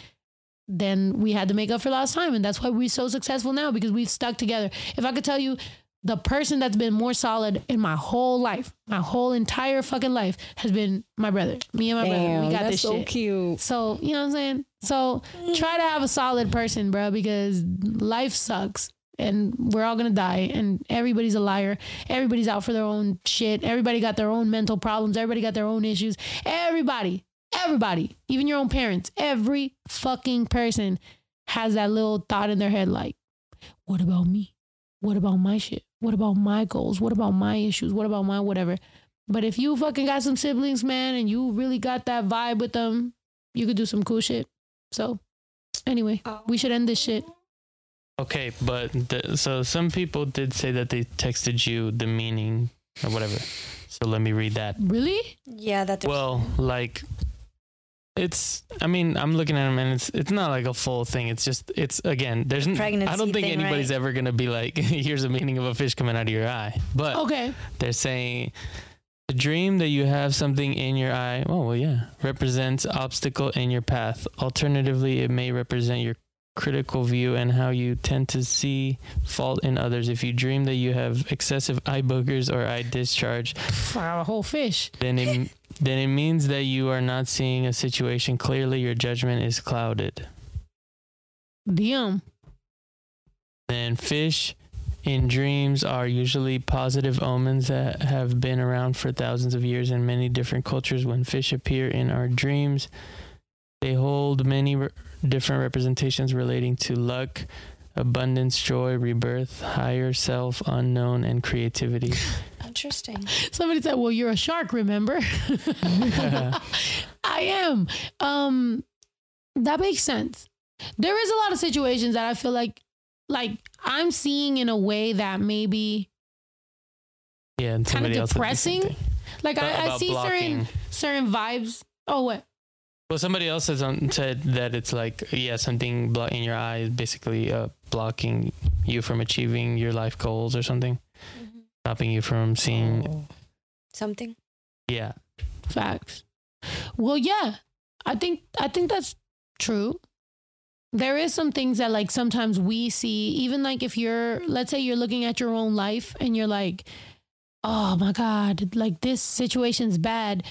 then we had to make up for lost time. And that's why we're so successful now because we've stuck together. If I could tell you, the person that's been more solid in my whole life, my whole entire fucking life, has been my brother. Me and my brother. We got that's this so shit. cute. So, you know what I'm saying? So try to have a solid person, bro, because life sucks and we're all gonna die and everybody's a liar. Everybody's out for their own shit. Everybody got their own mental problems. Everybody got their own issues. Everybody, everybody, even your own parents, every fucking person has that little thought in their head like, what about me? What about my shit? What about my goals? What about my issues? What about my whatever? But if you fucking got some siblings, man, and you really got that vibe with them, you could do some cool shit. So, anyway, we should end this shit. Okay, but the, so some people did say that they texted you the meaning or whatever. So let me read that. Really? Yeah, that. Well, like it's I mean, I'm looking at them and it's it's not like a full thing. It's just it's again, there's n- I pregnancy don't think thing, anybody's right? ever going to be like here's the meaning of a fish coming out of your eye. But Okay. they're saying the dream that you have something in your eye, oh well yeah, represents obstacle in your path. Alternatively, it may represent your critical view and how you tend to see fault in others. If you dream that you have excessive eye boogers or eye discharge, a whole fish. then it then it means that you are not seeing a situation clearly. Your judgment is clouded. Damn. Then fish in dreams are usually positive omens that have been around for thousands of years in many different cultures. When fish appear in our dreams, they hold many re- different representations relating to luck, abundance, joy, rebirth, higher self, unknown, and creativity. Interesting. Somebody said, "Well, you're a shark, remember?" yeah. I am. Um, that makes sense. There is a lot of situations that I feel like, like I'm seeing in a way that maybe, Yeah, Kinda somebody else said the depressing? same thing. like I, I About see certain certain vibes. Oh, what? Well, somebody else has on, said that it's like yeah, something blo- in your eye is basically uh, blocking you from achieving your life goals or something, stopping you from seeing. Something. Yeah, Facts. Well, yeah, I think I think that's true. There is some things that like sometimes we see, even like if you're, let's say you're looking at your own life and you're like, oh my God, like this situation's bad.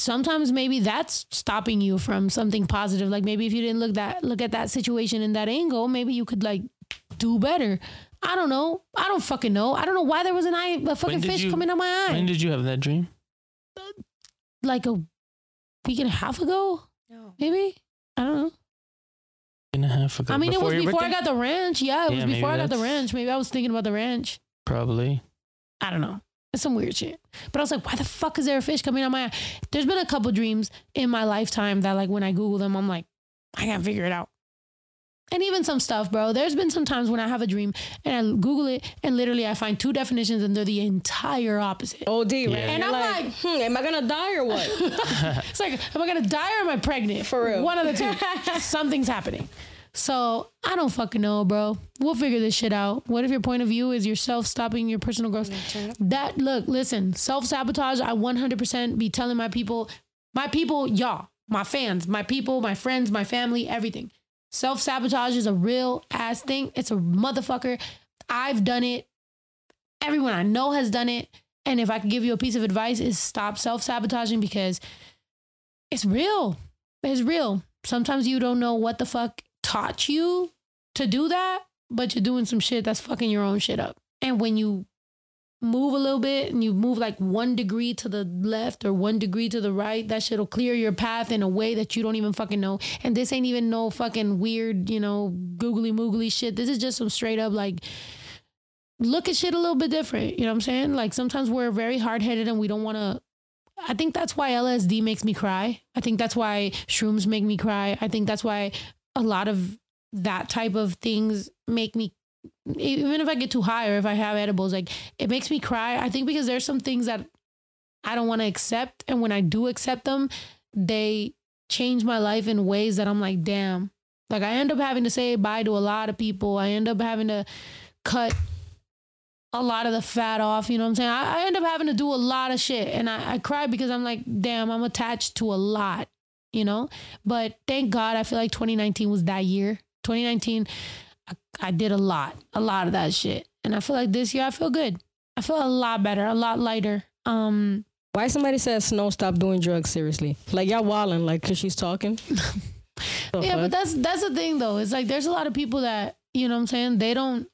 Sometimes maybe that's stopping you from something positive. Like maybe if you didn't look that look at that situation in that angle, maybe you could like do better. I don't know. I don't fucking know. I don't know why there was an eye, a fucking fish you- coming out my eye when did you have that dream? like a week and a half ago, No. maybe. I don't know. And a half ago. I mean, it was your before I got the ranch. Yeah, it was before I got the ranch. Maybe I was thinking about the ranch. probably. I don't know. It's some weird shit. But I was like, why the fuck is there a fish coming out my eye? There's been a couple dreams in my lifetime that, like, when I Google them, I'm like, I can't figure it out. And even some stuff, bro. There's been some times when I have a dream and I Google it and literally I find two definitions and they're the entire opposite. OD, right? Yeah. And You're I'm like- hmm, am I gonna die or what? It's like, am I gonna die or am I pregnant? For real. One of the two. Something's happening. So I don't fucking know, bro. We'll figure this shit out. What if your point of view is yourself stopping your personal growth? turn it up. That look, listen, self sabotage. I 100% be telling my people, my people, y'all, my fans, my people, my friends, my family, everything. Self sabotage is a real ass thing. It's a motherfucker. I've done it. Everyone I know has done it. And if I could give you a piece of advice, is stop self sabotaging because it's real. It's real. Sometimes you don't know what the fuck taught you to do that, but you're doing some shit that's fucking your own shit up. And when you move a little bit and you move like one degree to the left or one degree to the right, that shit'll clear your path in a way that you don't even fucking know. And this ain't even no fucking weird, you know, googly moogly shit. This is just some straight up like look at shit a little bit different. You know what I'm saying? Like sometimes we're very hard headed and we don't want to. I think that's why LSD makes me cry. I think that's why shrooms make me cry. I think that's why a lot of that type of things make me even if I get too high or if I have edibles, like it makes me cry. I think because there's some things that I don't want to accept. And when I do accept them, they change my life in ways that I'm like, damn. Like I end up having to say bye to a lot of people. I end up having to cut a lot of the fat off. You know what I'm saying? I, I end up having to do a lot of shit. And I, I cry because I'm like, damn, I'm attached to a lot. You know? But thank God, I feel like 2019 was that year. 2019, I, I did a lot, a lot of that shit. And I feel like this year I feel good. I feel a lot better, a lot lighter. Um, Why somebody says Snow stop doing drugs seriously? Like y'all wilding like cause she's talking. Yeah, but that's that's the thing though. It's like there's a lot of people that you know what I'm saying they don't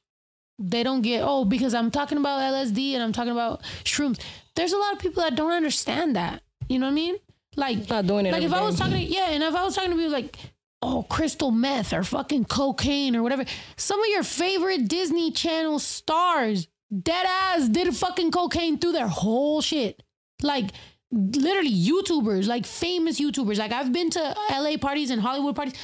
they don't get oh because I'm talking about LSD and I'm talking about shrooms. There's a lot of people that don't understand that. You know what I mean? Like not doing it. like if I was day. talking to yeah, and if I was talking to people like oh crystal meth or fucking cocaine or whatever, some of your favorite Disney Channel stars dead ass did fucking cocaine through their whole shit. Like literally YouTubers, like famous YouTubers. Like I've been to LA parties and Hollywood parties.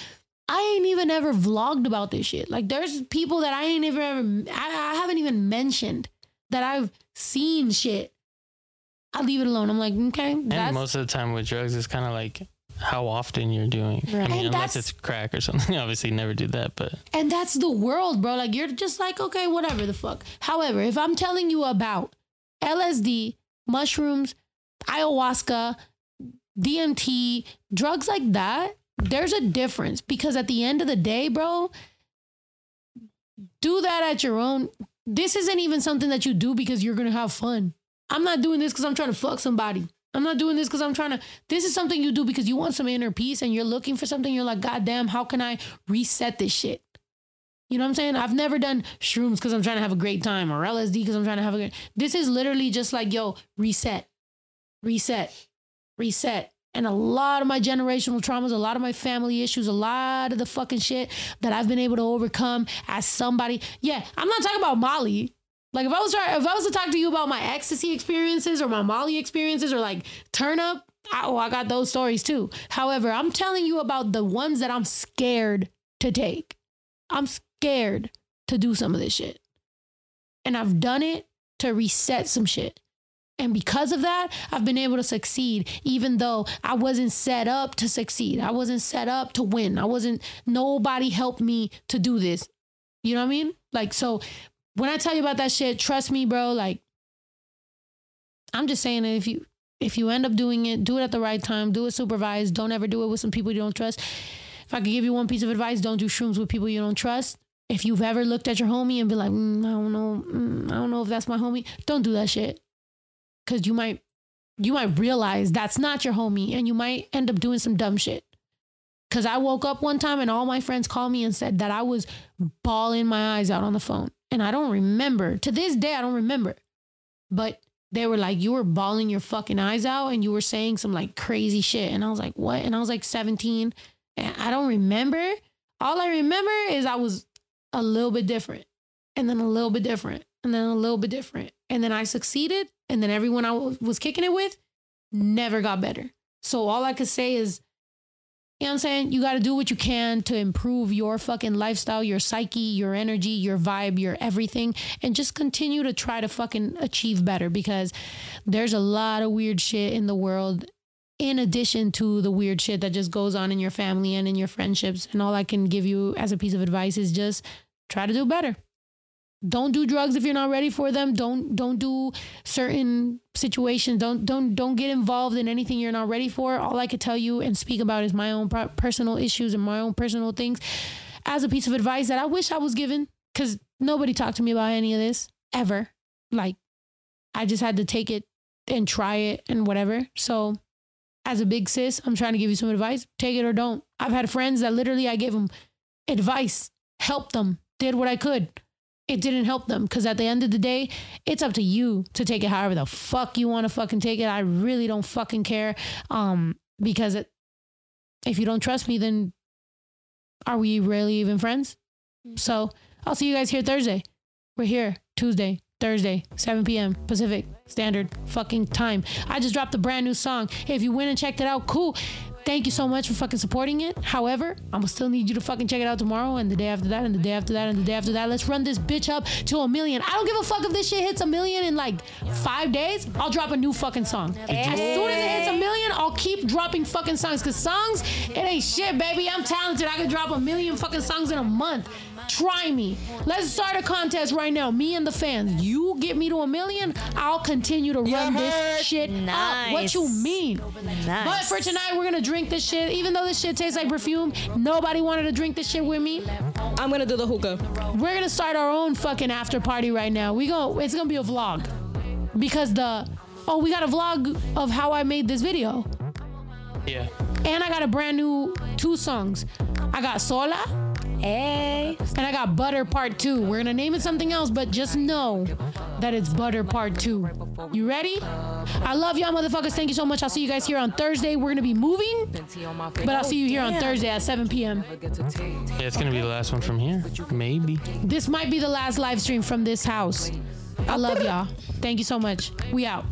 I ain't even ever vlogged about this shit. Like there's people that I ain't even ever I, I haven't even mentioned that I've seen shit. I leave it alone. I'm like, okay, And most of the time with drugs, it's kind of like how often you're doing. I And mean, unless it's crack or something. Obviously, never do that. But And that's the world, bro. Like you're just like, okay, whatever the fuck. However, if I'm telling you about LSD, mushrooms, ayahuasca, DMT, drugs like that, there's a difference because at the end of the day, bro, do that at your own. This isn't even something that you do because you're going to have fun. I'm not doing this because I'm trying to fuck somebody. I'm not doing this because I'm trying to. This is something you do because you want some inner peace and you're looking for something. You're like, God damn, how can I reset this shit? You know what I'm saying? I've never done shrooms because I'm trying to have a great time or LSD because I'm trying to have a good. This is literally just like, yo, reset, reset, reset. And a lot of my generational traumas, a lot of my family issues, a lot of the fucking shit that I've been able to overcome as somebody. Yeah, I'm not talking about Molly. Like if I was trying, if I was to talk to you about my ecstasy experiences or my Molly experiences or like turn up, I, oh, I got those stories too. However, I'm telling you about the ones that I'm scared to take. I'm scared to do some of this shit. And I've done it to reset some shit. And because of that, I've been able to succeed, even though I wasn't set up to succeed. I wasn't set up to win. I wasn't, nobody helped me to do this. You know what I mean? Like, so when I tell you about that shit, trust me, bro. Like, I'm just saying that if you, if you end up doing it, do it at the right time, do it supervised. Don't ever do it with some people you don't trust. If I could give you one piece of advice, don't do shrooms with people you don't trust. If you've ever looked at your homie and be like, mm, I don't know, mm, I don't know if that's my homie, don't do that shit. Cause you might, you might realize that's not your homie, and you might end up doing some dumb shit. Cause I woke up one time and all my friends called me and said that I was bawling my eyes out on the phone, and I don't remember. To this day, I don't remember. But they were like, you were bawling your fucking eyes out, and you were saying some like crazy shit, and I was like, what? And I was like 17, and I don't remember. All I remember is I was a little bit different, and then a little bit different, and then a little bit different, and then I succeeded, and then everyone I was kicking it with never got better. So all I could say is, you know what I'm saying? You got to do what you can to improve your fucking lifestyle, your psyche, your energy, your vibe, your everything, and just continue to try to fucking achieve better because there's a lot of weird shit in the world in addition to the weird shit that just goes on in your family and in your friendships. And all I can give you as a piece of advice is just try to do better. Don't do drugs if you're not ready for them. Don't don't do certain situations. Don't don't don't get involved in anything you're not ready for. All I could tell you and speak about is my own personal issues and my own personal things as a piece of advice that I wish I was given cuz nobody talked to me about any of this ever. Like I just had to take it and try it and whatever. So as a big sis, I'm trying to give you some advice. Take it or don't. I've had friends that literally I gave them advice, helped them, did what I could. It didn't help them because at the end of the day, it's up to you to take it however the fuck you want to fucking take it. I really don't fucking care. Um, because it, if you don't trust me, then are we really even friends? So I'll see you guys here Thursday. We're here Tuesday, Thursday, 7 p.m. Pacific Standard fucking time. I just dropped a brand new song. If you went and checked it out, cool. Thank you so much for fucking supporting it. However, I'm gonna still need you to fucking check it out tomorrow and the day after that and the day after that and the day after that. Let's run this bitch up to a million. I don't give a fuck if this shit hits a million in like five days. I'll drop a new fucking song. As soon as it hits a million, I'll keep dropping fucking songs. Cause songs, it ain't shit, baby. I'm talented. I can drop a million fucking songs in a month. Try me. Let's start a contest right now. Me and the fans. You get me to a million, I'll continue to run this shit up. What you mean? Nice. But for tonight, we're gonna drink this shit. Even though this shit tastes like perfume, nobody wanted to drink this shit with me. I'm gonna do the hookah. We're gonna start our own fucking after party right now. We go. It's gonna be a vlog because the oh we got a vlog of how I made this video, Yeah. and I got a brand new two songs. I got Sola Hey. and I got Butter Part Two. We're gonna name it something else, but just know that it's Butter Part Two. You ready? I love y'all, motherfuckers. Thank you so much. I'll see you guys here on Thursday. We're gonna be moving, but I'll see you here on Thursday at 7 p.m. Yeah, it's gonna be the last one from here. Maybe. This might be the last live stream from this house. I love y'all. Thank you so much. We out.